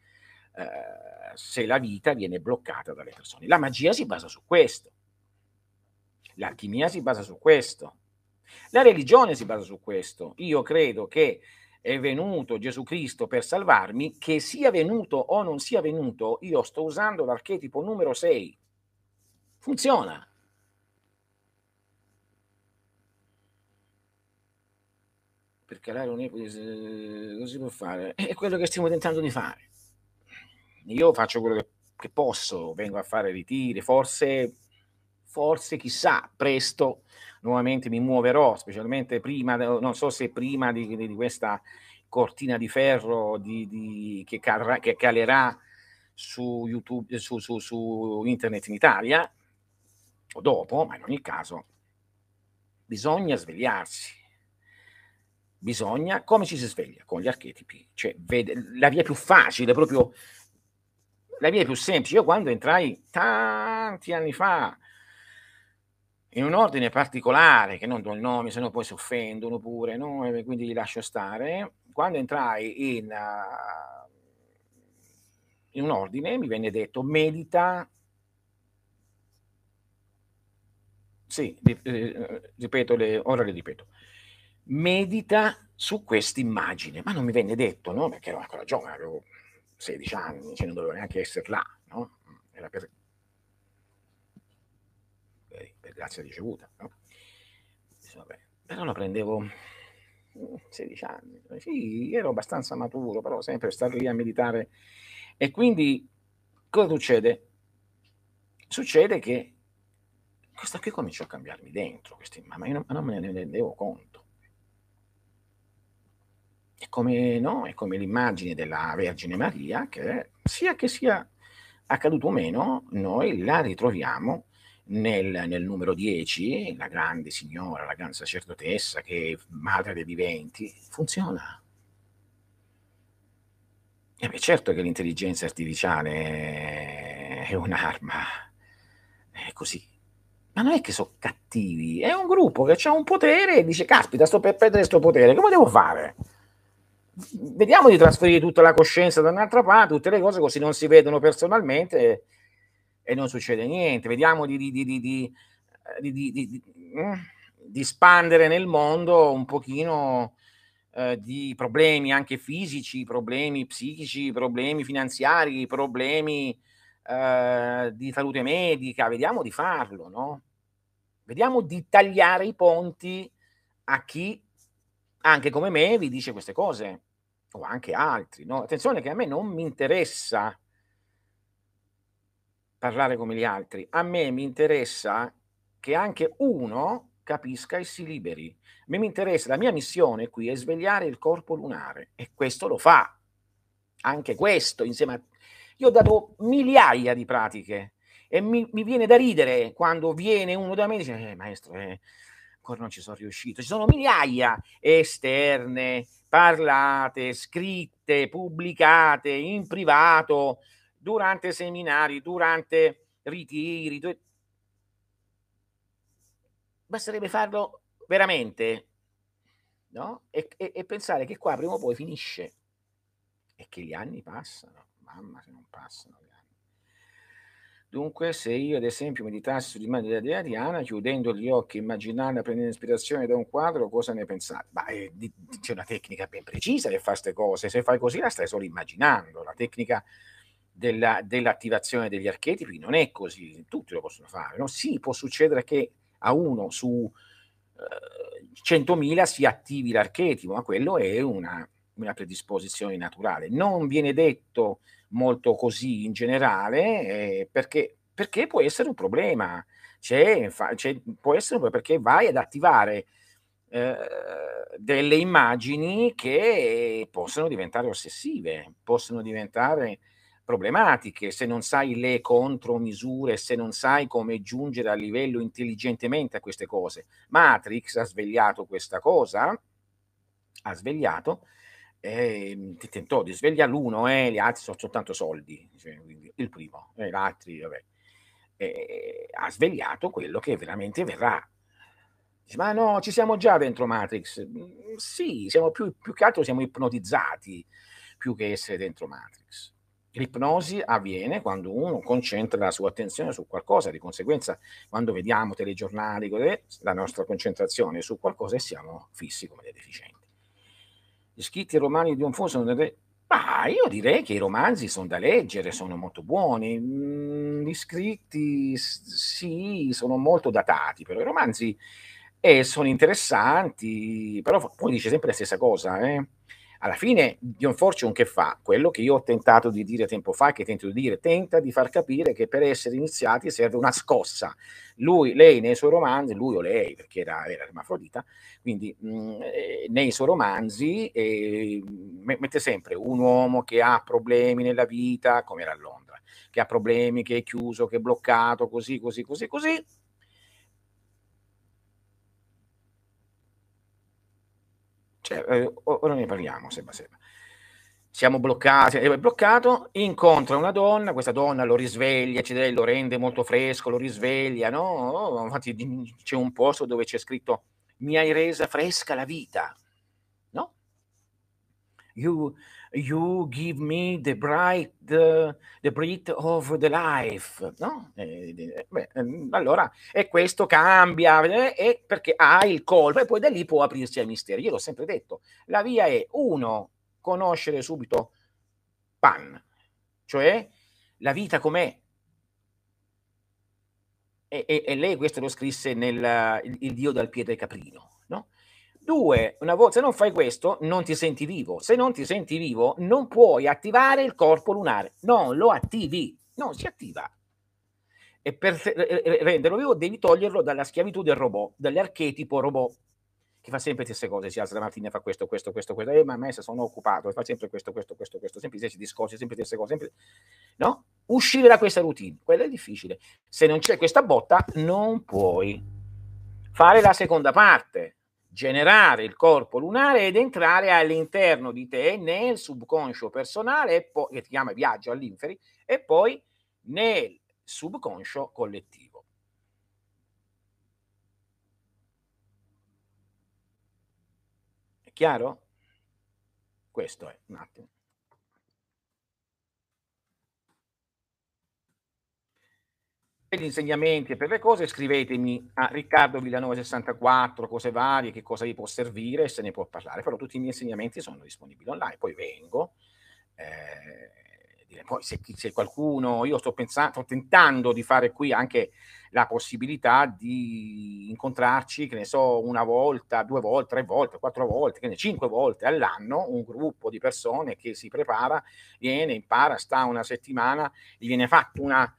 eh, se la vita viene bloccata dalle persone. La magia si basa su questo, l'alchimia si basa su questo, la religione si basa su questo. Io credo che è venuto Gesù Cristo per salvarmi, che sia venuto o non sia venuto, io sto usando l'archetipo numero 6. Funziona. Per calare un'ipotesi, così può fare. È quello che stiamo tentando di fare. Io faccio quello che posso, vengo a fare ritiri, forse, forse chissà, presto nuovamente mi muoverò, specialmente prima, non so se prima di, di questa cortina di ferro di, di, che, calrà, che, calerà su YouTube, su, su, su internet in Italia, o dopo, ma in ogni caso bisogna svegliarsi. Bisogna, come ci si sveglia? Con gli archetipi, cioè vede, la via più facile, proprio la via più semplice. Io quando entrai tanti anni fa in un ordine particolare, che non do il nome, se no poi si offendono pure, no? e quindi li lascio stare. Quando entrai in, uh, in un ordine mi venne detto medita, sì, eh, ripeto, le, ora le ripeto, medita su questa immagine, ma non mi venne detto, no? perché ero ancora giovane, avevo 16 anni, cioè non dovevo neanche essere là, no? era per per grazia ricevuta. No? Però lo prendevo 16 anni, sì, ero abbastanza maturo, però sempre stato lì a meditare. E quindi cosa succede? succede che questo qui cominciò a cambiarmi dentro, questi, ma io non, non me ne rendevo conto. È come, no? È come l'immagine della Vergine Maria, che sia che sia accaduto o meno, noi la ritroviamo nel, nel, numero 10, la grande signora, la grande sacerdotessa che è madre dei viventi, funziona. E beh, certo che l'intelligenza artificiale è un'arma, è così. Ma non è che sono cattivi, è un gruppo che ha un potere e dice, caspita, sto per perdere questo potere, come devo fare? Vediamo di trasferire tutta la coscienza da un'altra parte, tutte le cose così non si vedono personalmente e non succede niente. Vediamo di, di, di, di mm, spandere nel mondo un pochino eh, di problemi anche fisici, problemi psichici, problemi finanziari, problemi eh, di salute medica. Vediamo di farlo, no? Vediamo di tagliare i ponti a chi, anche come me, vi dice queste cose, o anche altri. No? Attenzione che a me non mi interessa parlare come gli altri. A me mi interessa che anche uno capisca e si liberi. A me mi interessa, la mia missione qui è svegliare il corpo lunare e questo lo fa. Anche questo insieme a... Io ho dato migliaia di pratiche e mi, mi viene da ridere quando viene uno da me e dice, eh, maestro, eh, ancora non ci sono riuscito. Ci sono migliaia esterne, parlate, scritte, pubblicate in privato, durante seminari, durante ritiri. Du- Basterebbe farlo veramente, no? E, e, e, pensare che qua prima o poi finisce e che gli anni passano. Mamma, se non passano gli anni. Dunque, se io ad esempio meditassi della dea Diana, chiudendo gli occhi, immaginando, prendendo ispirazione da un quadro, cosa ne pensate? Beh, c'è una tecnica ben precisa per fare queste cose. Se fai così la stai solo immaginando. La tecnica della, dell'attivazione degli archetipi non è così, tutti lo possono fare. No? Sì, può succedere che a uno su eh, 100.000 si attivi l'archetipo, ma quello è una, una, predisposizione naturale. Non viene detto molto così in generale eh, perché, perché, può essere un problema. C'è, c'è, può essere perché vai ad attivare eh, delle immagini che possono diventare ossessive, possono diventare problematiche, se non sai le contromisure, se non sai come giungere a livello intelligentemente a queste cose. Matrix ha svegliato questa cosa, ha svegliato, eh, ti tentò di svegliare l'uno e eh, gli altri sono soltanto soldi, cioè, il primo, e eh, gli altri, vabbè. Eh, ha svegliato quello che veramente verrà. Dice, ma no, ci siamo già dentro Matrix. Mm, sì, siamo più, più che altro siamo ipnotizzati più che essere dentro Matrix. L'ipnosi avviene quando uno concentra la sua attenzione su qualcosa, di conseguenza quando vediamo telegiornali, la nostra concentrazione su qualcosa e siamo fissi come dei deficienti. Gli scritti romani di un fu sono delle... Ah, io direi che i romanzi sono da leggere, sono molto buoni. Mm, gli scritti sì, sono molto datati, però i romanzi eh, sono interessanti, però poi dice sempre la stessa cosa, eh? Alla fine Dion Fortune che fa? Quello che io ho tentato di dire tempo fa, che tento di dire, tenta di far capire che per essere iniziati serve una scossa. Lui, lei nei suoi romanzi, lui o lei, perché era, era ermafrodita, quindi mh, mm, eh, nei suoi romanzi eh, mette sempre un uomo che ha problemi nella vita, come era a Londra, che ha problemi, che è chiuso, che è bloccato, così, così, così, così, Cioè, eh, ora ne parliamo, Seba Seba. Siamo bloccati, è bloccato, incontra una donna, questa donna lo risveglia, lo rende molto fresco, lo risveglia, no? Infatti c'è un posto dove c'è scritto mi hai resa fresca la vita, no? You, you give me the bright, the, the breath of the life, no? Eh, beh, ehm, allora, e questo cambia, eh, perché ha il colpo e poi da lì può aprirsi ai misteri. Io l'ho sempre detto, la via è uno, conoscere subito Pan, cioè la vita com'è. E, e, e lei questo lo scrisse nel il, il Dio dal piede caprino Due, una volta se non fai questo, non ti senti vivo. Se non ti senti vivo, non puoi attivare il corpo lunare. Non lo attivi, non si attiva. E per renderlo vivo devi toglierlo dalla schiavitù del robot, dall'archetipo robot che fa sempre le stesse cose, si alza la mattina fa questo, questo, questo, questo, eh, ma a me se sono occupato e fa sempre questo, questo, questo, questo, sempre gli stessi discorsi, sempre le stesse cose, sempre... no? Uscire da questa routine, quello è difficile. Se non c'è questa botta, non puoi fare la seconda parte, generare il corpo lunare ed entrare all'interno di te nel subconscio personale, che si chiama viaggio all'inferi, e poi nel subconscio collettivo. Chiaro? Questo è, un attimo. Gli insegnamenti e per le cose scrivetemi a Riccardo Villanova 64, cose varie, che cosa vi può servire se ne può parlare, però tutti i miei insegnamenti sono disponibili online, poi vengo. Eh, poi se, se, qualcuno, io sto pensando, sto tentando di fare qui anche la possibilità di incontrarci, che ne so, una volta, due volte, tre volte, quattro volte, che ne cinque volte all'anno, un gruppo di persone che si prepara, viene, impara, sta una settimana, gli viene fatta una,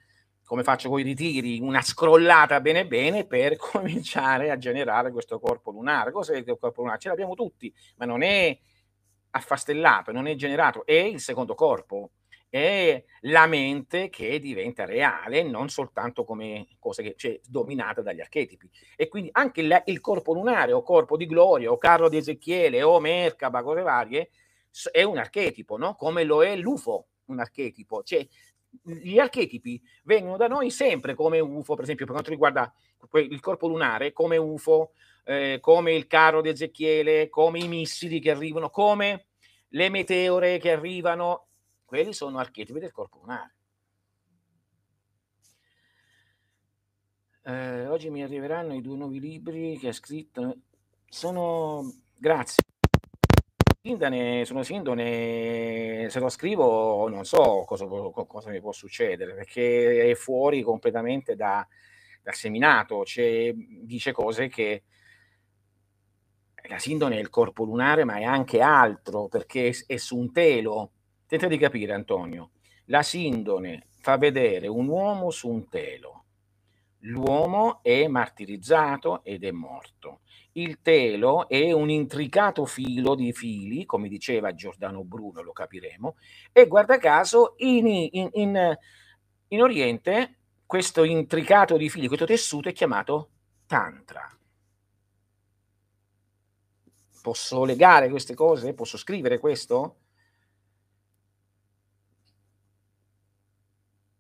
come faccio con i ritiri, una scrollata bene bene per [LAUGHS] cominciare a generare questo corpo lunare. Cos'è il corpo lunare? Ce l'abbiamo tutti, ma non è affastellato, non è generato, è il secondo corpo è la mente che diventa reale, non soltanto come cosa che c'è dominata dagli archetipi. E quindi anche la, il corpo lunare o corpo di gloria o carro di Ezechiele o Merkaba, cose varie, è un archetipo, no? come lo è l'UFO, un archetipo. Cioè, gli archetipi vengono da noi sempre come UFO, per esempio, per quanto riguarda il corpo lunare, come UFO, eh, come il carro di Ezechiele, come i missili che arrivano, come le meteore che arrivano, quelli sono archetipi del corpo lunare. Eh, oggi mi arriveranno i due nuovi libri che ha scritto. Sono grazie. Sindane, sono sindone, se lo scrivo non so cosa, cosa, mi può succedere perché è fuori completamente da, dal seminato, cioè, dice cose che la sindone è il corpo lunare ma è anche altro perché è, è su un telo Tenta di capire, Antonio. La sindone fa vedere un uomo su un telo. L'uomo è martirizzato ed è morto. Il telo è un intricato filo di fili, come diceva Giordano Bruno, lo capiremo, e guarda caso in, in, in, in Oriente questo intricato di fili, questo tessuto è chiamato Tantra. Posso legare queste cose? Posso scrivere questo?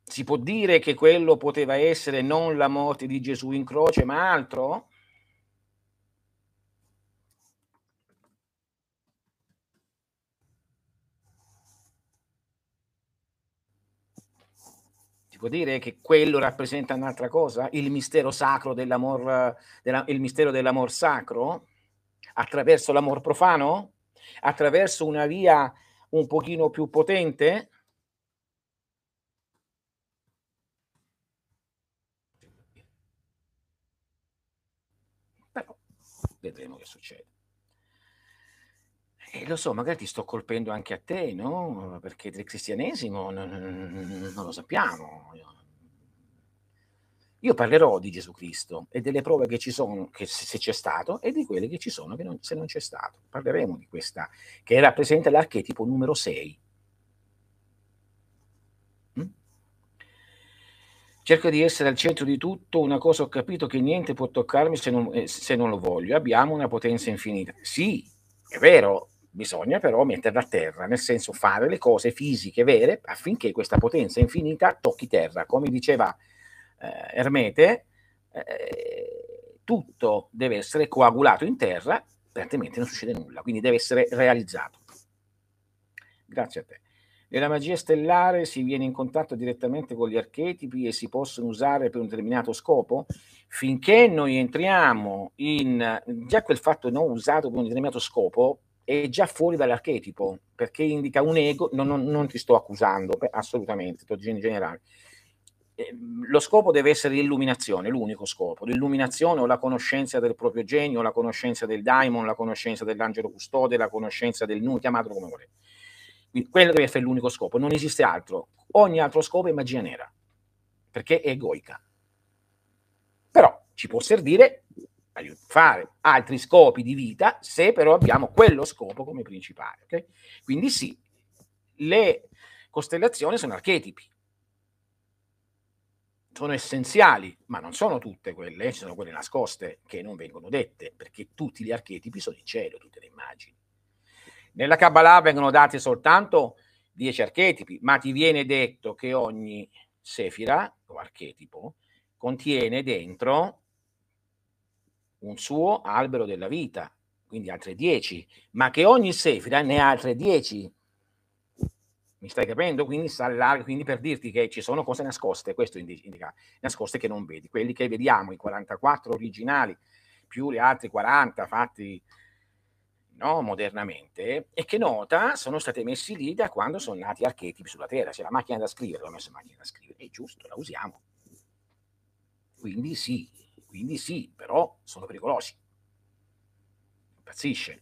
Si può dire che quello poteva essere non la morte di Gesù in croce, ma altro? Può dire che quello rappresenta un'altra cosa? Il mistero sacro dell'amor, della, il mistero dell'amor sacro? Attraverso l'amor profano? Attraverso una via un pochino più potente? vedremo che succede. E lo so, magari ti sto colpendo anche a te, no? Perché del cristianesimo non, non lo sappiamo. Io parlerò di Gesù Cristo e delle prove che ci sono, che se c'è stato, e di quelle che ci sono che non, se non c'è stato. Parleremo di questa, che rappresenta l'archetipo numero 6 Cerco di essere al centro di tutto, una cosa ho capito che niente può toccarmi se non, eh, se non lo voglio, abbiamo una potenza infinita. Sì, è vero, bisogna però metterla a terra, nel senso fare le cose fisiche vere affinché questa potenza infinita tocchi terra. Come diceva eh, Ermete, eh, tutto deve essere coagulato in terra, altrimenti non succede nulla, quindi deve essere realizzato. Grazie a te. Nella magia stellare si viene in contatto direttamente con gli archetipi e si possono usare per un determinato scopo. Finché noi entriamo in già quel fatto non usato per un determinato scopo è già fuori dall'archetipo perché indica un ego. Non, non, non ti sto accusando assolutamente, sto in generale. Ehm, lo scopo deve essere l'illuminazione, l'unico scopo, l'illuminazione o la conoscenza del proprio genio, la conoscenza del daimon, la conoscenza dell'angelo custode, la conoscenza del nu, chiamatelo come volete quindi quello deve essere l'unico scopo, non esiste altro. Ogni altro scopo è magia nera, perché è egoica. Però ci può servire fare altri scopi di vita se però abbiamo quello scopo come principale. Okay? Quindi sì, le costellazioni sono archetipi, sono essenziali, ma non sono tutte quelle, ci sono quelle nascoste che non vengono dette, perché tutti gli archetipi sono in cielo, tutte le immagini. Nella Kabbalah vengono dati soltanto dieci archetipi, ma ti viene detto che ogni sefira o archetipo contiene dentro un suo albero della vita, quindi altre dieci, ma che ogni sefira ne ha altre dieci mi stai capendo? Quindi quindi per dirti che ci sono cose nascoste, questo indica nascoste che non vedi, quelli che vediamo, i 44 originali, più gli altri 40 fatti no, modernamente, e che nota sono stati messi lì da quando sono nati archetipi sulla Terra. C'è la macchina da scrivere, l'ho messo la macchina da scrivere, è giusto, la usiamo. Quindi sì, quindi sì, però sono pericolosi. Impazzisce,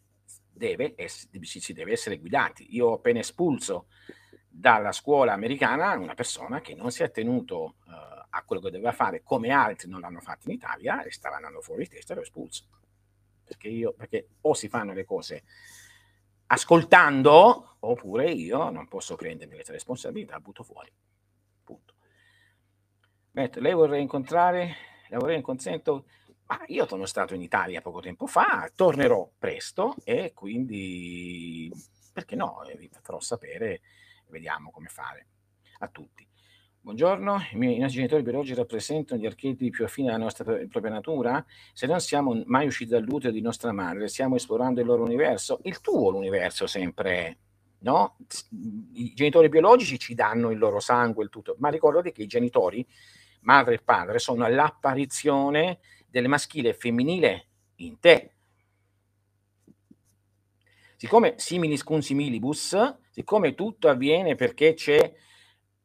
deve essere, si deve essere guidati. Io ho appena espulso dalla scuola americana una persona che non si è tenuto uh, a quello che doveva fare come altri non l'hanno fatto in Italia e stava andando fuori testa e l'ho espulso. Perché, io, perché o si fanno le cose ascoltando oppure io non posso prendermi questa responsabilità, butto fuori. Punto. Metto, lei vorrei incontrare, la vorrei in consento, ma io sono stato in Italia poco tempo fa, tornerò presto e quindi perché no, vi farò sapere vediamo come fare a tutti. Buongiorno, i, miei, genitori biologici rappresentano gli archetipi più affini alla nostra propria natura? Se non siamo mai usciti dall'utero di nostra madre, stiamo esplorando il loro universo? Il tuo l'universo sempre no? I genitori biologici ci danno il loro sangue, il tutto, ma ricordati che i genitori, madre e padre, sono l'apparizione del maschile e femminile in te. Siccome similis cum similibus, siccome tutto avviene perché c'è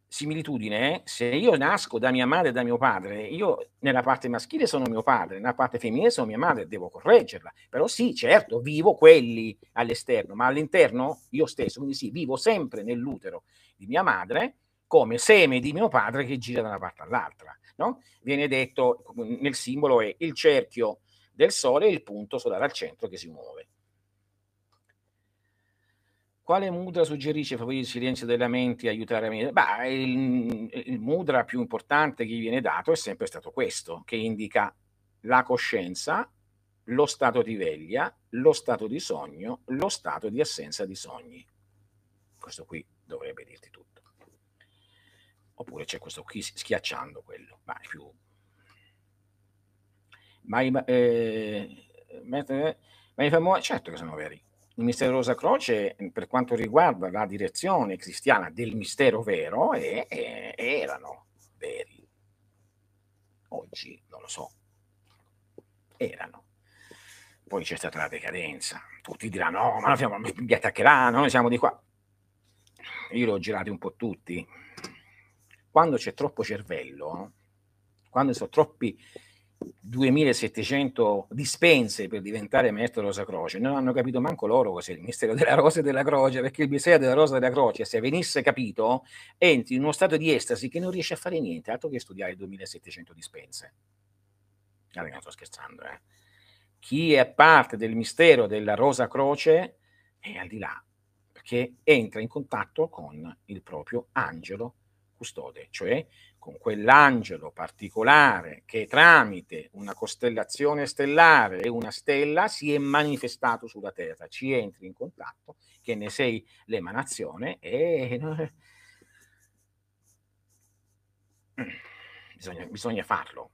similitudine, se io nasco da mia madre e da mio padre, io nella parte maschile sono mio padre, nella parte femminile sono mia madre, devo correggerla. Però sì, certo, vivo quelli all'esterno, ma all'interno io stesso, quindi sì, vivo sempre nell'utero di mia madre come seme di mio padre che gira da una parte all'altra. No? Viene detto nel simbolo è il cerchio del sole e il punto solare al centro che si muove. Quale mudra suggerisce favorire il silenzio della mente e aiutare a me? Beh, il, il mudra più importante che gli viene dato è sempre stato questo, che indica la coscienza, lo stato di veglia, lo stato di sogno, lo stato di assenza di sogni. Questo qui dovrebbe dirti tutto. Oppure c'è questo qui schiacciando quello, ma è più... Ma i, eh, ma i famosi, certo che sono veri, il mistero Rosa Croce, per quanto riguarda la direzione cristiana del mistero vero, è, è, erano veri. Oggi non lo so. Erano. Poi c'è stata la decadenza. Tutti diranno: no, ma siamo, mi attaccheranno, noi siamo di qua. Io li ho girati un po' tutti. Quando c'è troppo cervello, quando sono troppi 2700 dispense per diventare maestro Rosa Croce, non hanno capito manco loro cos'è il mistero della Rosa e della Croce, perché il mistero della Rosa e della Croce, se venisse capito, entri in uno stato di estasi che non riesce a fare niente, altro che studiare 2700 dispense. Allora, non sto scherzando, eh. Chi è parte del mistero della Rosa Croce è al di là, perché entra in contatto con il proprio angelo custode, cioè con quell'angelo particolare che tramite una costellazione stellare e una stella si è manifestato sulla Terra, ci entri in contatto, che ne sei l'emanazione e [CLEARS THROAT] bisogna, bisogna farlo.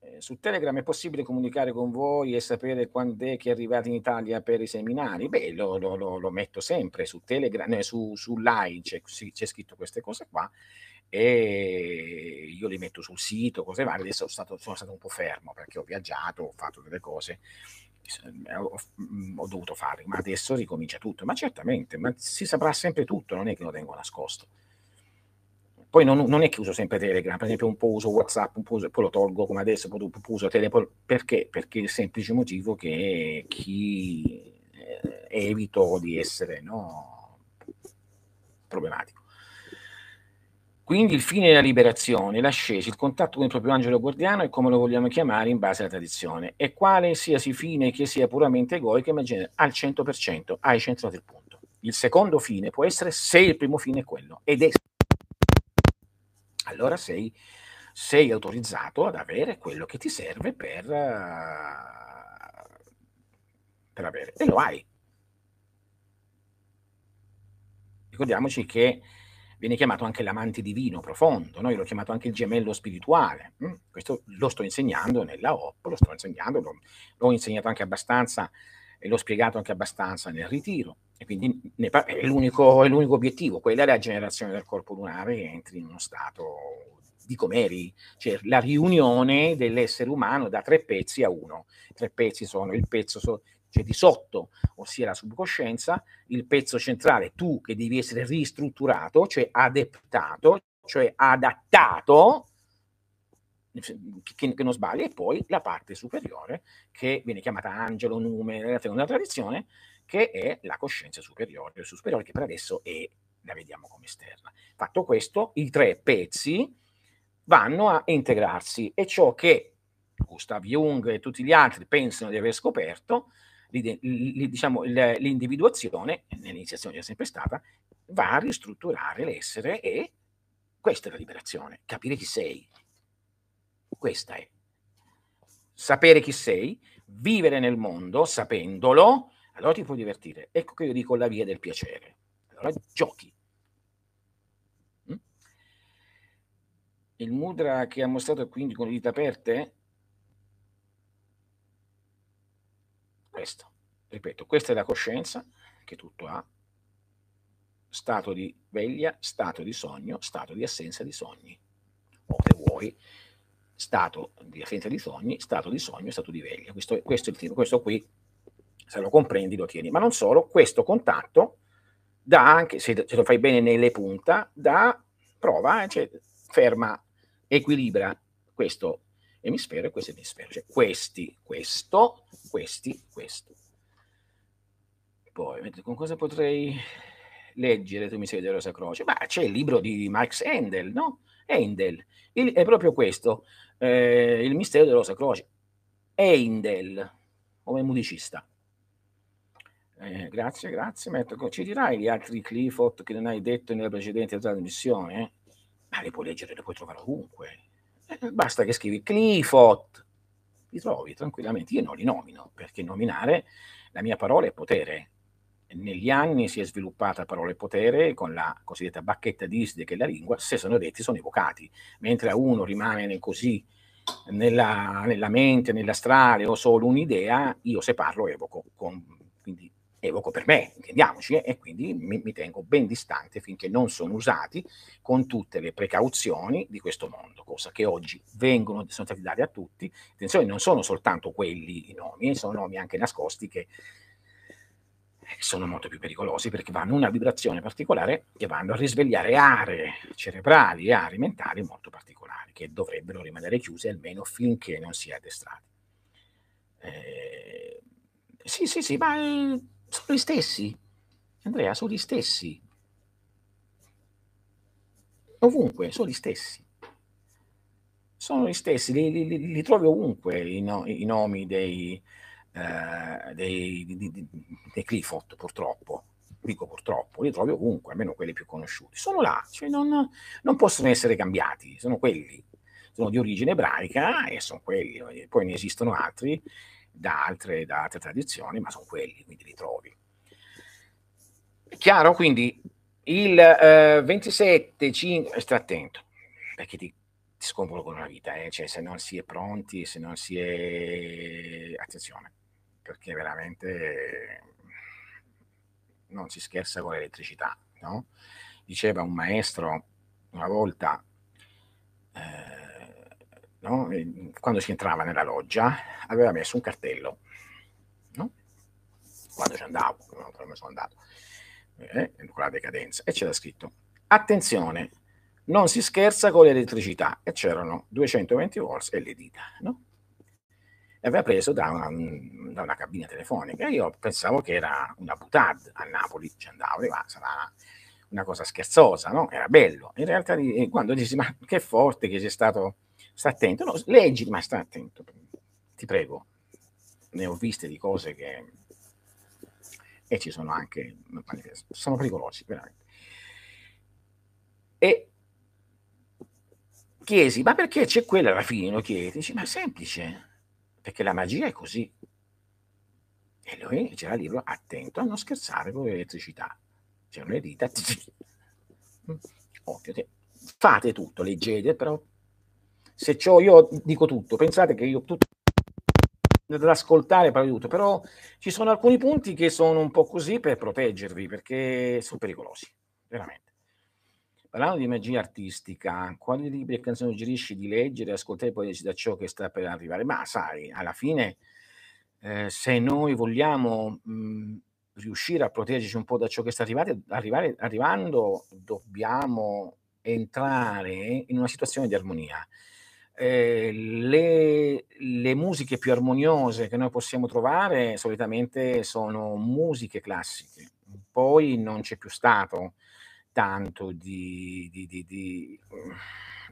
Eh, su Telegram è possibile comunicare con voi e sapere quando è che arrivate in Italia per i seminari? Beh, lo, lo, lo, metto sempre su Telegram, eh, su, su Live c'è, c'è scritto queste cose qua e io li metto sul sito, cose varie. Adesso sono stato, sono stato un po' fermo perché ho viaggiato, ho fatto delle cose, ho, ho, dovuto fare, ma adesso ricomincia tutto. Ma certamente, ma si saprà sempre tutto, non è che lo tengo nascosto. Poi non, non, è che uso sempre Telegram, per esempio un po' uso WhatsApp, un po' uso, poi lo tolgo come adesso, poi uso Telegram. Perché? Perché il semplice motivo che chi eh, evito di essere no, problematico. Quindi il fine della liberazione, l'ascesi, il contatto con il proprio angelo guardiano e come lo vogliamo chiamare in base alla tradizione. E quale sia si fine che sia puramente egoico, immaginate al 100%, hai centrato il punto. Il secondo fine può essere se il primo fine è quello, ed è allora sei, sei autorizzato ad avere quello che ti serve per, uh, per avere, e lo hai. Ricordiamoci che viene chiamato anche l'amante divino profondo, no? io l'ho chiamato anche il gemello spirituale. Mm? Questo lo sto insegnando nella OP, lo sto insegnando, l'ho, l'ho insegnato anche abbastanza e l'ho spiegato anche abbastanza nel ritiro. E quindi ne, è, l'unico, è l'unico obiettivo, quella è la generazione del corpo lunare che entri in uno stato di comeri, cioè la riunione dell'essere umano da tre pezzi a uno. tre pezzi sono il pezzo, cioè di sotto, ossia la subcoscienza, il pezzo centrale, tu che devi essere ristrutturato, cioè adaptato, cioè adattato, che, che, non sbaglia, e poi la parte superiore, che viene chiamata angelo, nume, nella seconda tradizione, che è la coscienza superiore, superiore che per adesso è, la vediamo come esterna. Fatto questo, i tre pezzi vanno a integrarsi e ciò che Gustav Jung e tutti gli altri pensano di aver scoperto diciamo, l'individuazione, nell'iniziazione è sempre stata, va a ristrutturare l'essere e questa è la liberazione, capire chi sei. Questa è. Sapere chi sei, vivere nel mondo sapendolo, allora ti puoi divertire. Ecco che io dico la via del piacere. Allora giochi. Mm? Il mudra che ha mostrato quindi con le dita aperte questo. Ripeto, questa è la coscienza che tutto ha, stato di veglia, stato di sogno, stato di assenza di sogni. O se vuoi, stato di assenza di sogni, stato di sogno, stato di veglia. Questo, questo, il, questo qui, se lo comprendi, lo tieni. Ma non solo, questo contatto dà anche, se, se lo fai bene nelle punta, dà prova, eh, cioè, ferma, equilibra questo emisfero e questo emisfero. Cioè questi, questo, questi, questo. Poi, con cosa potrei leggere tu mi sei della Rosa Croce? Ma c'è il libro di Max Endel, no? Endel. Il, è proprio questo, eh, il mistero della Rosa Croce. Endel, come musicista. Eh, grazie, grazie. Metto, ci dirai gli altri Clifford che non hai detto nella precedente trasmissione? Ma li puoi leggere, li puoi trovare ovunque. Basta che scrivi Clifford, li trovi tranquillamente. Io non li nomino perché nominare la mia parola è potere. Negli anni si è sviluppata parola e potere con la cosiddetta bacchetta di Iside che è la lingua, se sono detti sono evocati, mentre a uno rimane così nella, nella mente, nell'astrale o solo un'idea, io se parlo evoco, con, quindi evoco per me, intendiamoci, eh, e quindi mi, mi, tengo ben distante finché non sono usati con tutte le precauzioni di questo mondo, cosa che oggi vengono, sono stati dati a tutti. Attenzione, non sono soltanto quelli i nomi, eh, sono nomi anche nascosti che sono molto più pericolosi perché vanno a una vibrazione particolare che vanno a risvegliare aree cerebrali e aree mentali molto particolari che dovrebbero rimanere chiuse almeno finché non si è addestrati. Eh, sì, sì, sì, ma sono gli stessi. Andrea, sono gli stessi. Ovunque, sono gli stessi. Sono gli stessi, li, li, li trovi ovunque i, no, i nomi dei, eh, dei, dei, dei Clifford, purtroppo. Dico purtroppo, li trovi ovunque, almeno quelli più conosciuti. Sono là, cioè non, non possono essere cambiati, sono quelli. Sono di origine ebraica e sono quelli. Poi ne esistono altri da altre, da altre tradizioni, ma sono quelli, quindi li trovi. Chiaro? Quindi il eh, 27, 5, stai attento, perché ti, ti sconvolgono la vita, eh? cioè se non si è pronti, se non si è... attenzione, perché veramente non si scherza con l'elettricità, no? Diceva un maestro una volta, eh, no? quando si entrava nella loggia, aveva messo un cartello, no? quando ci andavo, quando sono andato, eh, con la decadenza, e c'era scritto, attenzione, non si scherza con l'elettricità, e c'erano 220 volts e le dita, no? E aveva preso da una, da una, cabina telefonica. Io pensavo che era una butad a Napoli, ci andavo, ma sarà una cosa scherzosa, no? Era bello. In realtà, quando dici, ma che forte che sei stato, sta attento, no, leggi, ma sta attento, ti prego. Ne ho viste di cose che... E ci sono anche... Sono pericolosi, veramente. E chiesi, ma perché c'è quella alla fine? Lo chiedi, dici, ma è semplice, perché la magia è così. E lui c'era il libro, attento a non scherzare con l'elettricità. C'erano le dita, [LAUGHS] Ovvio, fate tutto, leggete, però se c'ho io dico tutto, pensate che io tutto da ascoltare parlo di però ci sono alcuni punti che sono un po' così per proteggervi, perché sono pericolosi, veramente. Parlando di magia artistica, quali libri e canzoni suggerisci di leggere e ascoltare poi da ciò che sta per arrivare? Ma sai, alla fine, eh, se noi vogliamo mh, riuscire a proteggerci un po' da ciò che sta arrivare, arrivare, arrivando, dobbiamo entrare in una situazione di armonia. Eh, le, le, musiche più armoniose che noi possiamo trovare solitamente sono musiche classiche, poi non c'è più stato tanto di, di, di, di,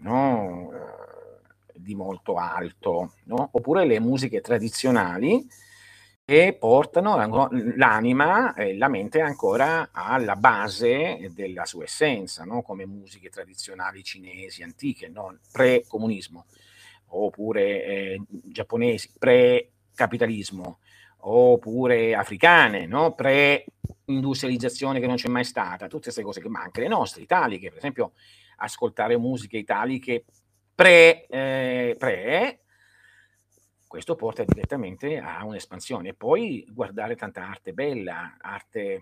no, eh, molto alto, no? oppure le musiche tradizionali che portano l'anima e la mente ancora alla base della sua essenza, no? come musiche tradizionali cinesi, antiche, no? pre-comunismo, oppure eh, giapponesi, pre-capitalismo, oppure africane, no? pre-industrializzazione che non c'è mai stata, tutte queste cose che mancano, le nostre italiche, per esempio ascoltare musiche italiche pre, eh, pre questo porta direttamente a un'espansione. E poi guardare tanta arte bella, arte,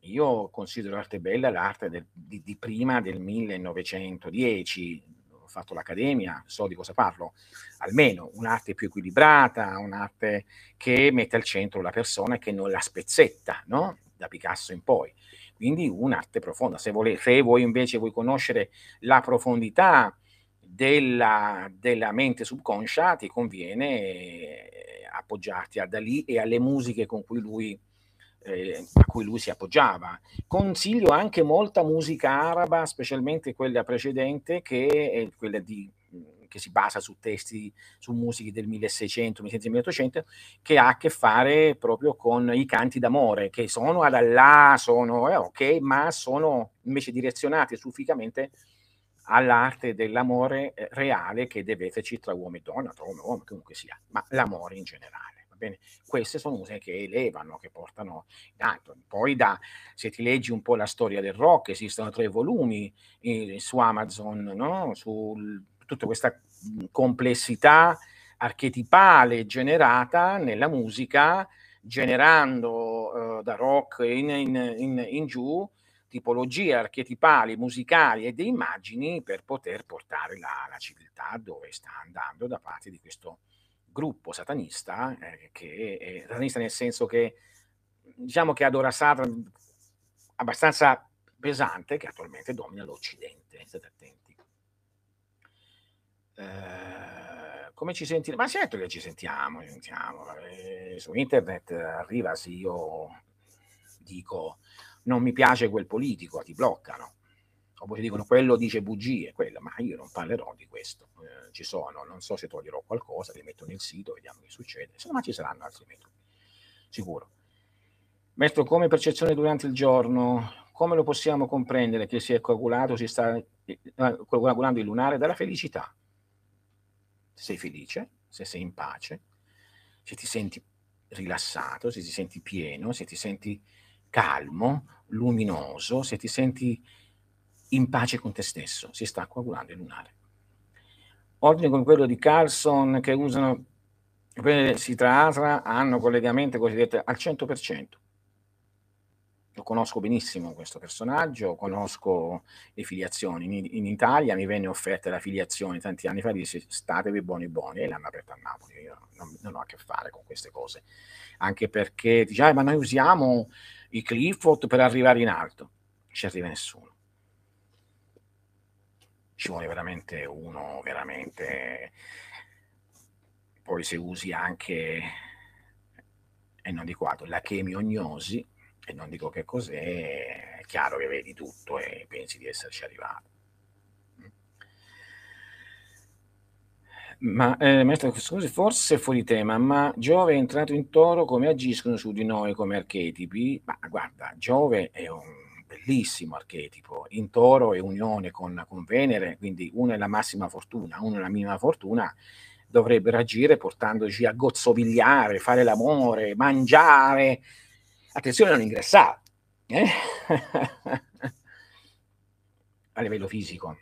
io considero arte bella l'arte del, di, di, prima del 1910, fatto l'accademia, so di cosa parlo, almeno un'arte più equilibrata, un'arte che mette al centro la persona e che non la spezzetta, no? da Picasso in poi. Quindi un'arte profonda. Se, vole, se voi invece vuoi conoscere la profondità della, della mente subconscia, ti conviene appoggiarti a Dalì e alle musiche con cui lui eh, a cui lui si appoggiava. Consiglio anche molta musica araba, specialmente quella precedente, che quella di, che si basa su testi, su musiche del 1600, 1700, che ha a che fare proprio con i canti d'amore, che sono ad Allah, sono eh, ok, ma sono invece direzionati suficamente all'arte dell'amore eh, reale che deve esserci tra uomo e donna, tra uomo e uomo, comunque sia, ma l'amore in generale. Bene, queste sono musiche che elevano, che portano tanto. Poi da, se ti leggi un po' la storia del rock, esistono tre volumi eh, su Amazon, no? su tutta questa complessità archetipale generata nella musica, generando uh, da rock in, in, in, in giù tipologie archetipali, musicali e di immagini per poter portare la, la civiltà dove sta andando da parte di questo gruppo satanista, eh, che è satanista nel senso che diciamo che adora Satan abbastanza pesante, che attualmente domina l'Occidente. State attenti. Eh, come ci sentiamo? Ma certo che ci sentiamo, ci sentiamo. Eh, su internet arriva se io dico non mi piace quel politico, ti bloccano oppure dicono quello dice bugie, quello, ma io non parlerò di questo. Eh, ci sono, non so se toglierò qualcosa, li metto nel sito, vediamo che succede, se no ma ci saranno altri metodi, sicuro. Maestro, come percezione durante il giorno, come lo possiamo comprendere che si è coagulato, si sta eh, coagulando il lunare dalla felicità? Se sei felice, se sei in pace, se ti senti rilassato, se ti senti pieno, se ti senti calmo, luminoso, se ti senti in pace con te stesso, si sta coagulando il lunare. Ordini come quello di Carlson che usano si trasra hanno collegamento cosiddetto al 100%. Lo conosco benissimo questo personaggio, conosco le filiazioni. In, in Italia mi venne offerta la filiazione tanti anni fa, disse statevi buoni buoni e l'hanno aperta a Napoli. Io non, non, ho a che fare con queste cose, anche perché dice, ah, ma noi usiamo i Clifford per arrivare in alto. Ci arriva nessuno ci vuole veramente uno, veramente... Poi se usi anche, e non di qua, la chemiognosi, e non dico che cos'è, è chiaro che vedi tutto e pensi di esserci arrivato. Ma eh, maestro, scusi, forse fuori tema, ma Giove è entrato in toro, come agiscono su di noi come archetipi? Ma guarda, Giove è un bellissimo archetipo, in toro è unione con, con Venere, quindi uno è la massima fortuna, uno è la minima fortuna, dovrebbero agire portandoci a gozzovigliare, fare l'amore, mangiare. Attenzione a non ingressare. Eh? [LAUGHS] a livello fisico.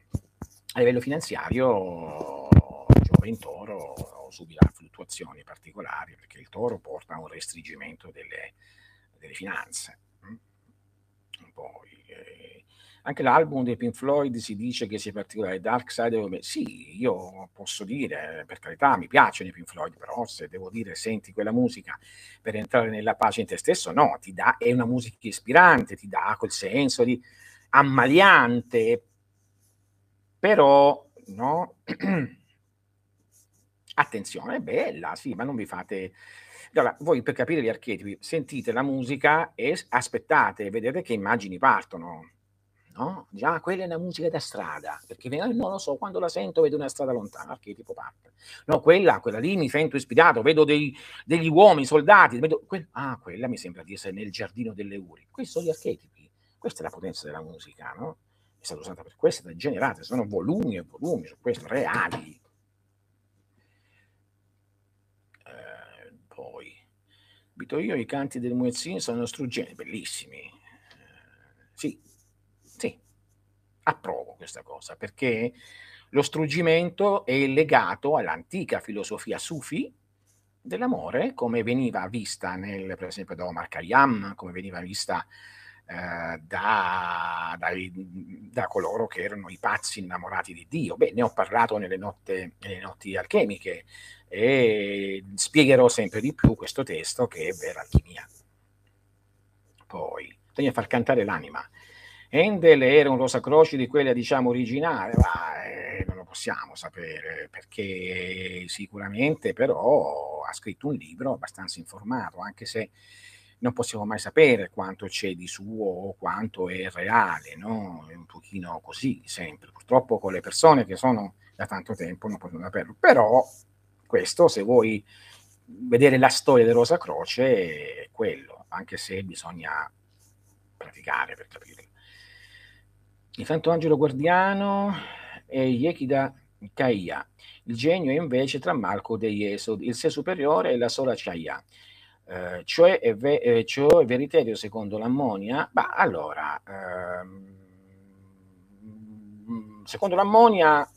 A livello finanziario Giove in toro subirà fluttuazioni particolari perché il toro porta a un restringimento delle, delle finanze. Mm? Poi, eh, anche l'album dei Pink Floyd si dice che sia particolare, Dark Side of. Sì, io posso dire, per carità, mi piacciono i Pink Floyd, però se devo dire senti quella musica per entrare nella pace in te stesso, no, ti dà, è una musica ispirante, ti dà quel senso di ammaliante, però, no? [CLEARS THROAT] Attenzione, è bella, sì, ma non vi fate... Allora, voi per capire gli archetipi sentite la musica e aspettate, vedete che immagini partono. No? Già, quella è una musica da strada, perché non lo so, quando la sento vedo una strada lontana, archetipo parte. No, quella, quella lì mi sento ispirato, vedo dei, degli uomini, soldati, vedo, que- ah, quella mi sembra di essere nel giardino delle Uri. Questi sono gli archetipi, questa è la potenza della musica, no? È stata usata per questo, è stata generata, sono volumi e volumi su questo, reali, Vito io, i canti del Muezzin sono struggenti, bellissimi. Eh, sì, sì, approvo questa cosa, perché lo struggimento è legato all'antica filosofia sufi dell'amore, come veniva vista nel, per esempio da Omar Khayyam, come veniva vista eh, da, dai, da, coloro che erano i pazzi innamorati di Dio. Beh, ne ho parlato nelle, notte, nelle notti alchemiche, e spiegherò sempre di più questo testo che è vera alchimia. Poi, bisogna far cantare l'anima. Endel era un rosacroce di quella, diciamo, originale, ma eh, non lo possiamo sapere, perché sicuramente però ha scritto un libro abbastanza informato, anche se non possiamo mai sapere quanto c'è di suo o quanto è reale, no? È un pochino così sempre. Purtroppo con le persone che sono da tanto tempo non possono saperlo, però questo, se vuoi vedere la storia di Rosa Croce, è quello, anche se bisogna praticare per capirlo. Il Santo Angelo Guardiano è Yekida Kaia. Il genio è invece tra Malco de Yesod, il sé superiore e la sola Chaya. Eh, cioè, è ve- eh, cioè veriterio secondo l'ammonia? Ma allora, ehm, secondo l'ammonia,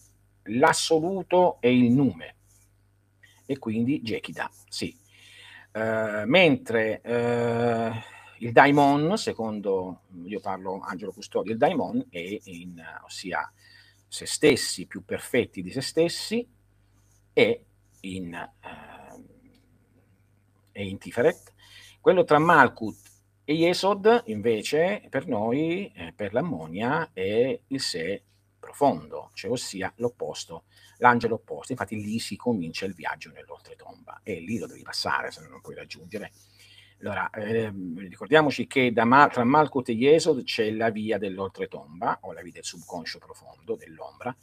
l'assoluto è il nume e quindi Jekida, sì. Uh, mentre uh, il daimon, secondo, io parlo Angelo Custodio, il daimon è in, ossia se stessi più perfetti di se stessi e in, uh, e in Tiferet. Quello tra Malkut e Yesod invece per noi, eh, per l'ammonia, è il sé profondo, cioè ossia l'opposto l'angelo opposto. Infatti lì si comincia il viaggio nell'oltretomba e lì lo devi passare se non puoi raggiungere. Allora, eh, ricordiamoci che da, tra Malkut e Yesod c'è la via dell'oltretomba, o la via del subconscio profondo, dell'ombra.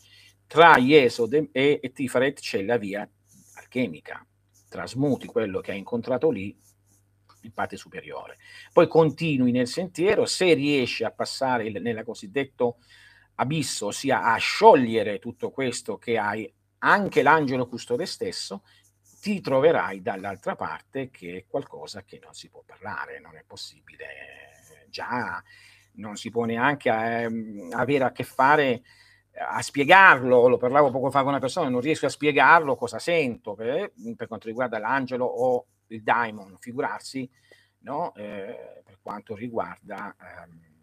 Tra Yesod e, e Tiferet c'è la via alchemica. Trasmuti quello che hai incontrato lì in parte superiore. Poi continui nel sentiero, se riesci a passare il, nella cosiddetto abisso, ossia a sciogliere tutto questo che hai, anche l'angelo custode stesso, ti troverai dall'altra parte che è qualcosa che non si può parlare, non è possibile, già non si può neanche eh, avere a che fare a spiegarlo, lo parlavo poco fa con una persona, non riesco a spiegarlo cosa sento per, per quanto riguarda l'angelo o il daimon, figurarsi no? eh, per quanto riguarda ehm,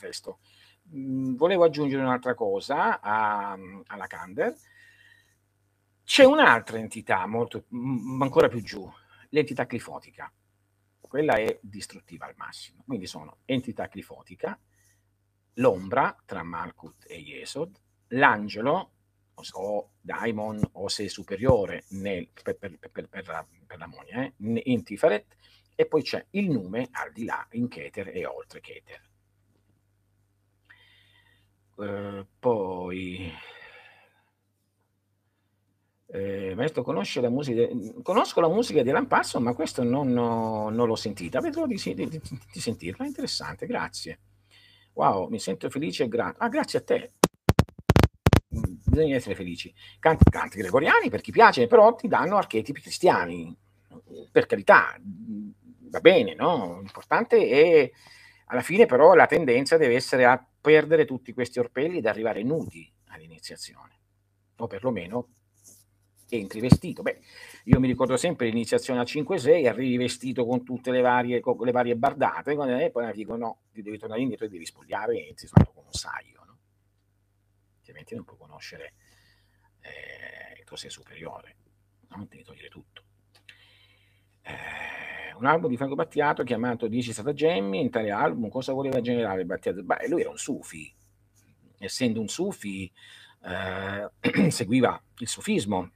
resto. Mhmm, volevo aggiungere un'altra cosa a, alla Kander. C'è un'altra entità molto, m- ancora più giù, l'entità clifotica. Quella è distruttiva al massimo. Quindi sono entità clifotica, l'ombra tra Malkut e Yesod, l'angelo o daimon o se superiore nel, per, per, per, per, la, per l'ammonia, eh, in Tiferet, e poi c'è il nume al di là, in Keter e oltre Keter. Uh, poi eh, maestro conosce la musica conosco la musica di Alan Passo ma questo non, no, non l'ho sentita. Vedrò di, di, di, di, sentirla interessante grazie. Wow mi sento felice e grato ah grazie a te. Bisogna essere felici. Canti, canti gregoriani per chi piace però ti danno archetipi cristiani. Per carità va bene no? L'importante è alla fine però la tendenza deve essere a perdere tutti questi orpelli ed arrivare nudi all'iniziazione o perlomeno entri vestito. Beh, io mi ricordo sempre l'iniziazione a 5-6, arrivi vestito con tutte le varie, con le varie bardate, e poi dico no, ti devi tornare indietro e devi spogliare e entri soltanto con un saio, no? altrimenti non puoi conoscere eh, il superiore, no? devi togliere tutto. Eh, un album di Franco Battiato chiamato 10 stratagemmi, in tale album cosa voleva generare Battiato? Beh, lui era un sufi, essendo un sufi eh, [CLEARS THROAT] seguiva il sufismo,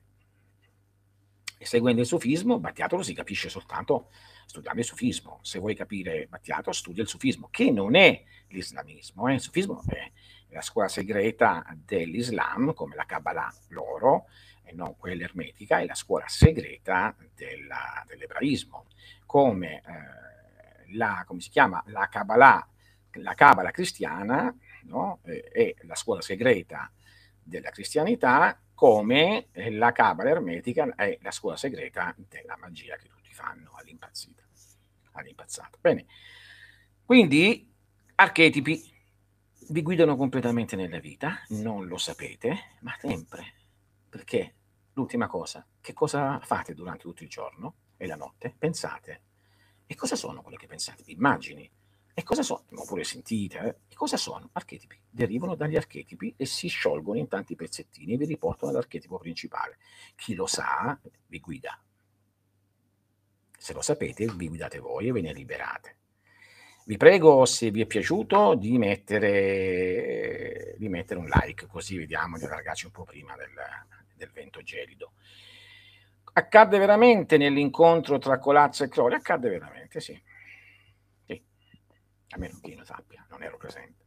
e seguendo il sufismo, Battiato lo si capisce soltanto studiando il sufismo. Se vuoi capire Battiato, studia il sufismo, che non è l'islamismo. Eh? Il sufismo è la scuola segreta dell'Islam, come la Kabbalah loro, e non quella ermetica, è la scuola segreta della, dell'ebraismo, come eh, la, come si chiama, la Kabbalah, la Kabbalah cristiana, no? eh, è la scuola segreta della cristianità come la cabala ermetica è la scuola segreta della magia che tutti fanno all'impazzita. all'impazzata. Bene, quindi archetipi vi guidano completamente nella vita, non lo sapete, ma sempre. Perché l'ultima cosa, che cosa fate durante tutto il giorno e la notte? Pensate. E cosa sono quello che pensate? Immagini. E cosa sono? Oppure sentite, eh? e cosa sono? Archetipi. Derivano dagli archetipi e si sciolgono in tanti pezzettini e vi riportano all'archetipo principale. Chi lo sa vi guida. Se lo sapete, vi guidate voi e ve ne liberate. Vi prego, se vi è piaciuto, di mettere, di mettere un like, così vediamo di allargarci un po' prima del, del vento gelido. Accadde veramente nell'incontro tra Colazzo e Crowley? Accadde veramente, sì a meno che io sappia, non ero presente.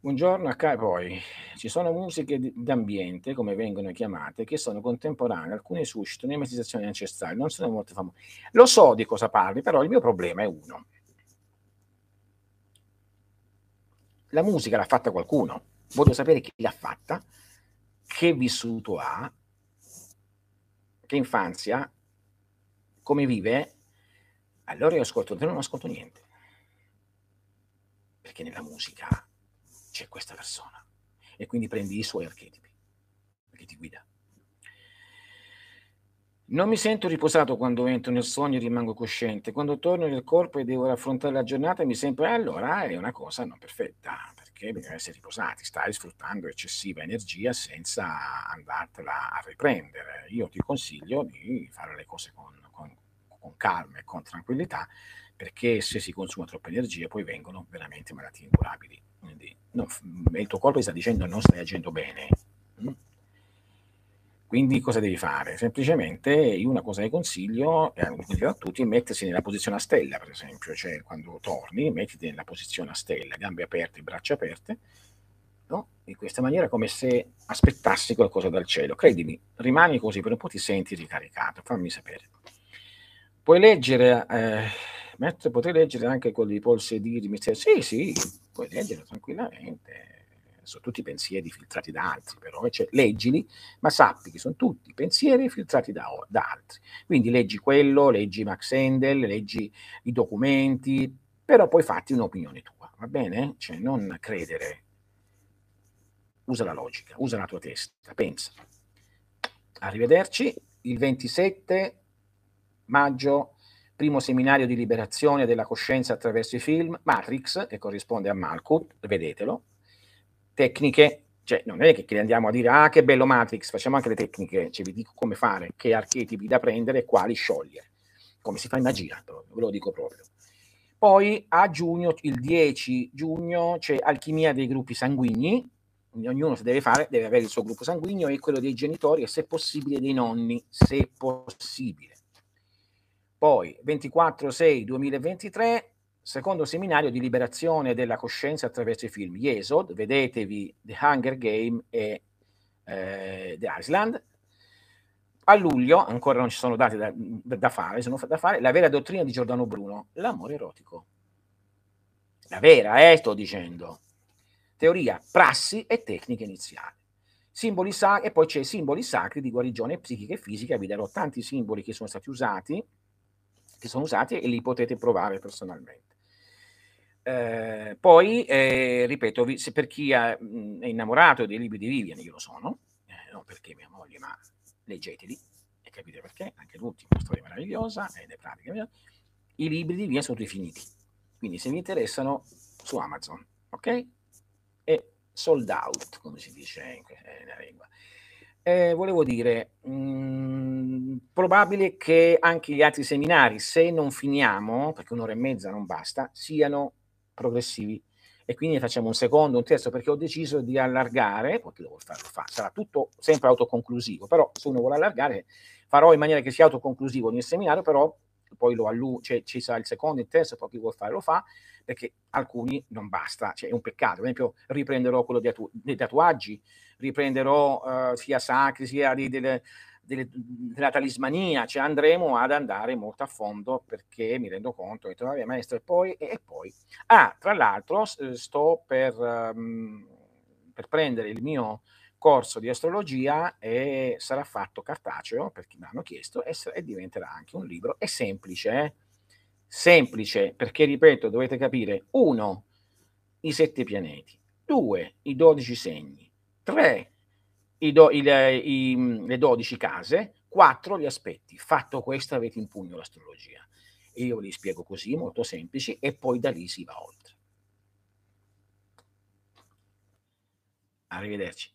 Buongiorno a Kai, poi ci sono musiche d'ambiente, come vengono chiamate, che sono contemporanee, alcune suscitano immeditazioni ancestrali, non sono molto famose. Lo so di cosa parli, però il mio problema è uno. La musica l'ha fatta qualcuno, voglio sapere chi l'ha fatta, che vissuto ha, che infanzia, come vive. Allora io ascolto, non ascolto niente perché nella musica c'è questa persona e quindi prendi i suoi archetipi perché ti guida. Non mi sento riposato quando entro nel sogno e rimango cosciente. Quando torno nel corpo e devo affrontare la giornata mi sembra eh, allora è una cosa non perfetta, perché bisogna essere riposati, stai sfruttando eccessiva energia senza andartela a riprendere. Io ti consiglio di fare le cose con, con, con calma e con tranquillità perché se si consuma troppa energia poi vengono veramente malattie incurabili. Quindi no, il tuo corpo ti sta dicendo non stai agendo bene. Quindi cosa devi fare? Semplicemente io una cosa che consiglio eh, a tutti è mettersi nella posizione a stella, per esempio, cioè quando torni mettiti nella posizione a stella, gambe aperte, braccia aperte, no? in questa maniera come se aspettassi qualcosa dal cielo. Credimi, rimani così, per un po' ti senti ricaricato, fammi sapere. Puoi leggere eh, potrei leggere anche quelli di Paul Sediri, sì, sì, puoi leggere tranquillamente, sono tutti pensieri filtrati da altri, però cioè, leggili, ma sappi che sono tutti pensieri filtrati da, da altri. Quindi leggi quello, leggi Max Endel, leggi i documenti, però poi fatti un'opinione tua, va bene? Cioè non credere, usa la logica, usa la tua testa, pensa. Arrivederci il 27 maggio primo seminario di liberazione della coscienza attraverso i film, Matrix, che corrisponde a Malkut, vedetelo, tecniche, cioè non è che, andiamo a dire, ah che bello Matrix, facciamo anche le tecniche, cioè vi dico come fare, che archetipi da prendere e quali sciogliere, come si fa in magia, ve lo dico proprio. Poi a giugno, il 10 giugno, c'è alchimia dei gruppi sanguigni, ognuno se deve fare, deve avere il suo gruppo sanguigno e quello dei genitori e se possibile dei nonni, se possibile Poi 24-6-2023, secondo seminario di liberazione della coscienza attraverso i film Yesod, vedetevi The Hunger Game e eh, The Island. A luglio, ancora non ci sono dati da, da, fare, sono da fare, la vera dottrina di Giordano Bruno, l'amore erotico. La vera, eh, sto dicendo. Teoria, prassi e tecniche iniziali. Simboli sacri, e poi c'è simboli sacri di guarigione psichica e fisica, vi darò tanti simboli che sono stati usati, che sono usati e li potete provare personalmente. Eh, poi, eh, ripeto, se per chi è, è, innamorato dei libri di Vivian, io lo sono, eh, non perché mia moglie, ma leggeteli e capite perché, anche l'ultimo, una storia meravigliosa ed è pratica. I libri di Vivian sono rifiniti, quindi se vi interessano su Amazon, ok? E sold out, come si dice in, nella lingua. Eh, volevo dire, mh, mm, probabile che anche gli altri seminari, se non finiamo, perché un'ora e mezza non basta, siano progressivi. E quindi ne facciamo un secondo, un terzo, perché ho deciso di allargare, poi chi lo vuole fare lo fa, sarà tutto sempre autoconclusivo, però se uno vuole allargare farò in maniera che sia autoconclusivo mio seminario, però poi lo allu- cioè, ci sarà il secondo, il terzo, poi chi vuole fare lo fa, perché alcuni non basta, cioè è un peccato, per esempio riprenderò quello dei, tatu- dei tatuaggi, riprenderò uh, sia sacri sia di, delle, delle, della talismania, cioè andremo ad andare molto a fondo perché mi rendo conto, che vabbè maestro, e poi, e, e poi. Ah, tra l'altro sto per, um, per prendere il mio corso di astrologia e sarà fatto cartaceo, per chi mi hanno chiesto, e, e diventerà anche un libro. È semplice, eh? semplice, perché ripeto, dovete capire, uno, i sette pianeti, due, i dodici segni, tre, i do, il, i, le 12 case, 4 gli aspetti. Fatto questo avete in pugno l'astrologia. Io li spiego così, molto semplici, e poi da lì si va oltre. Arrivederci.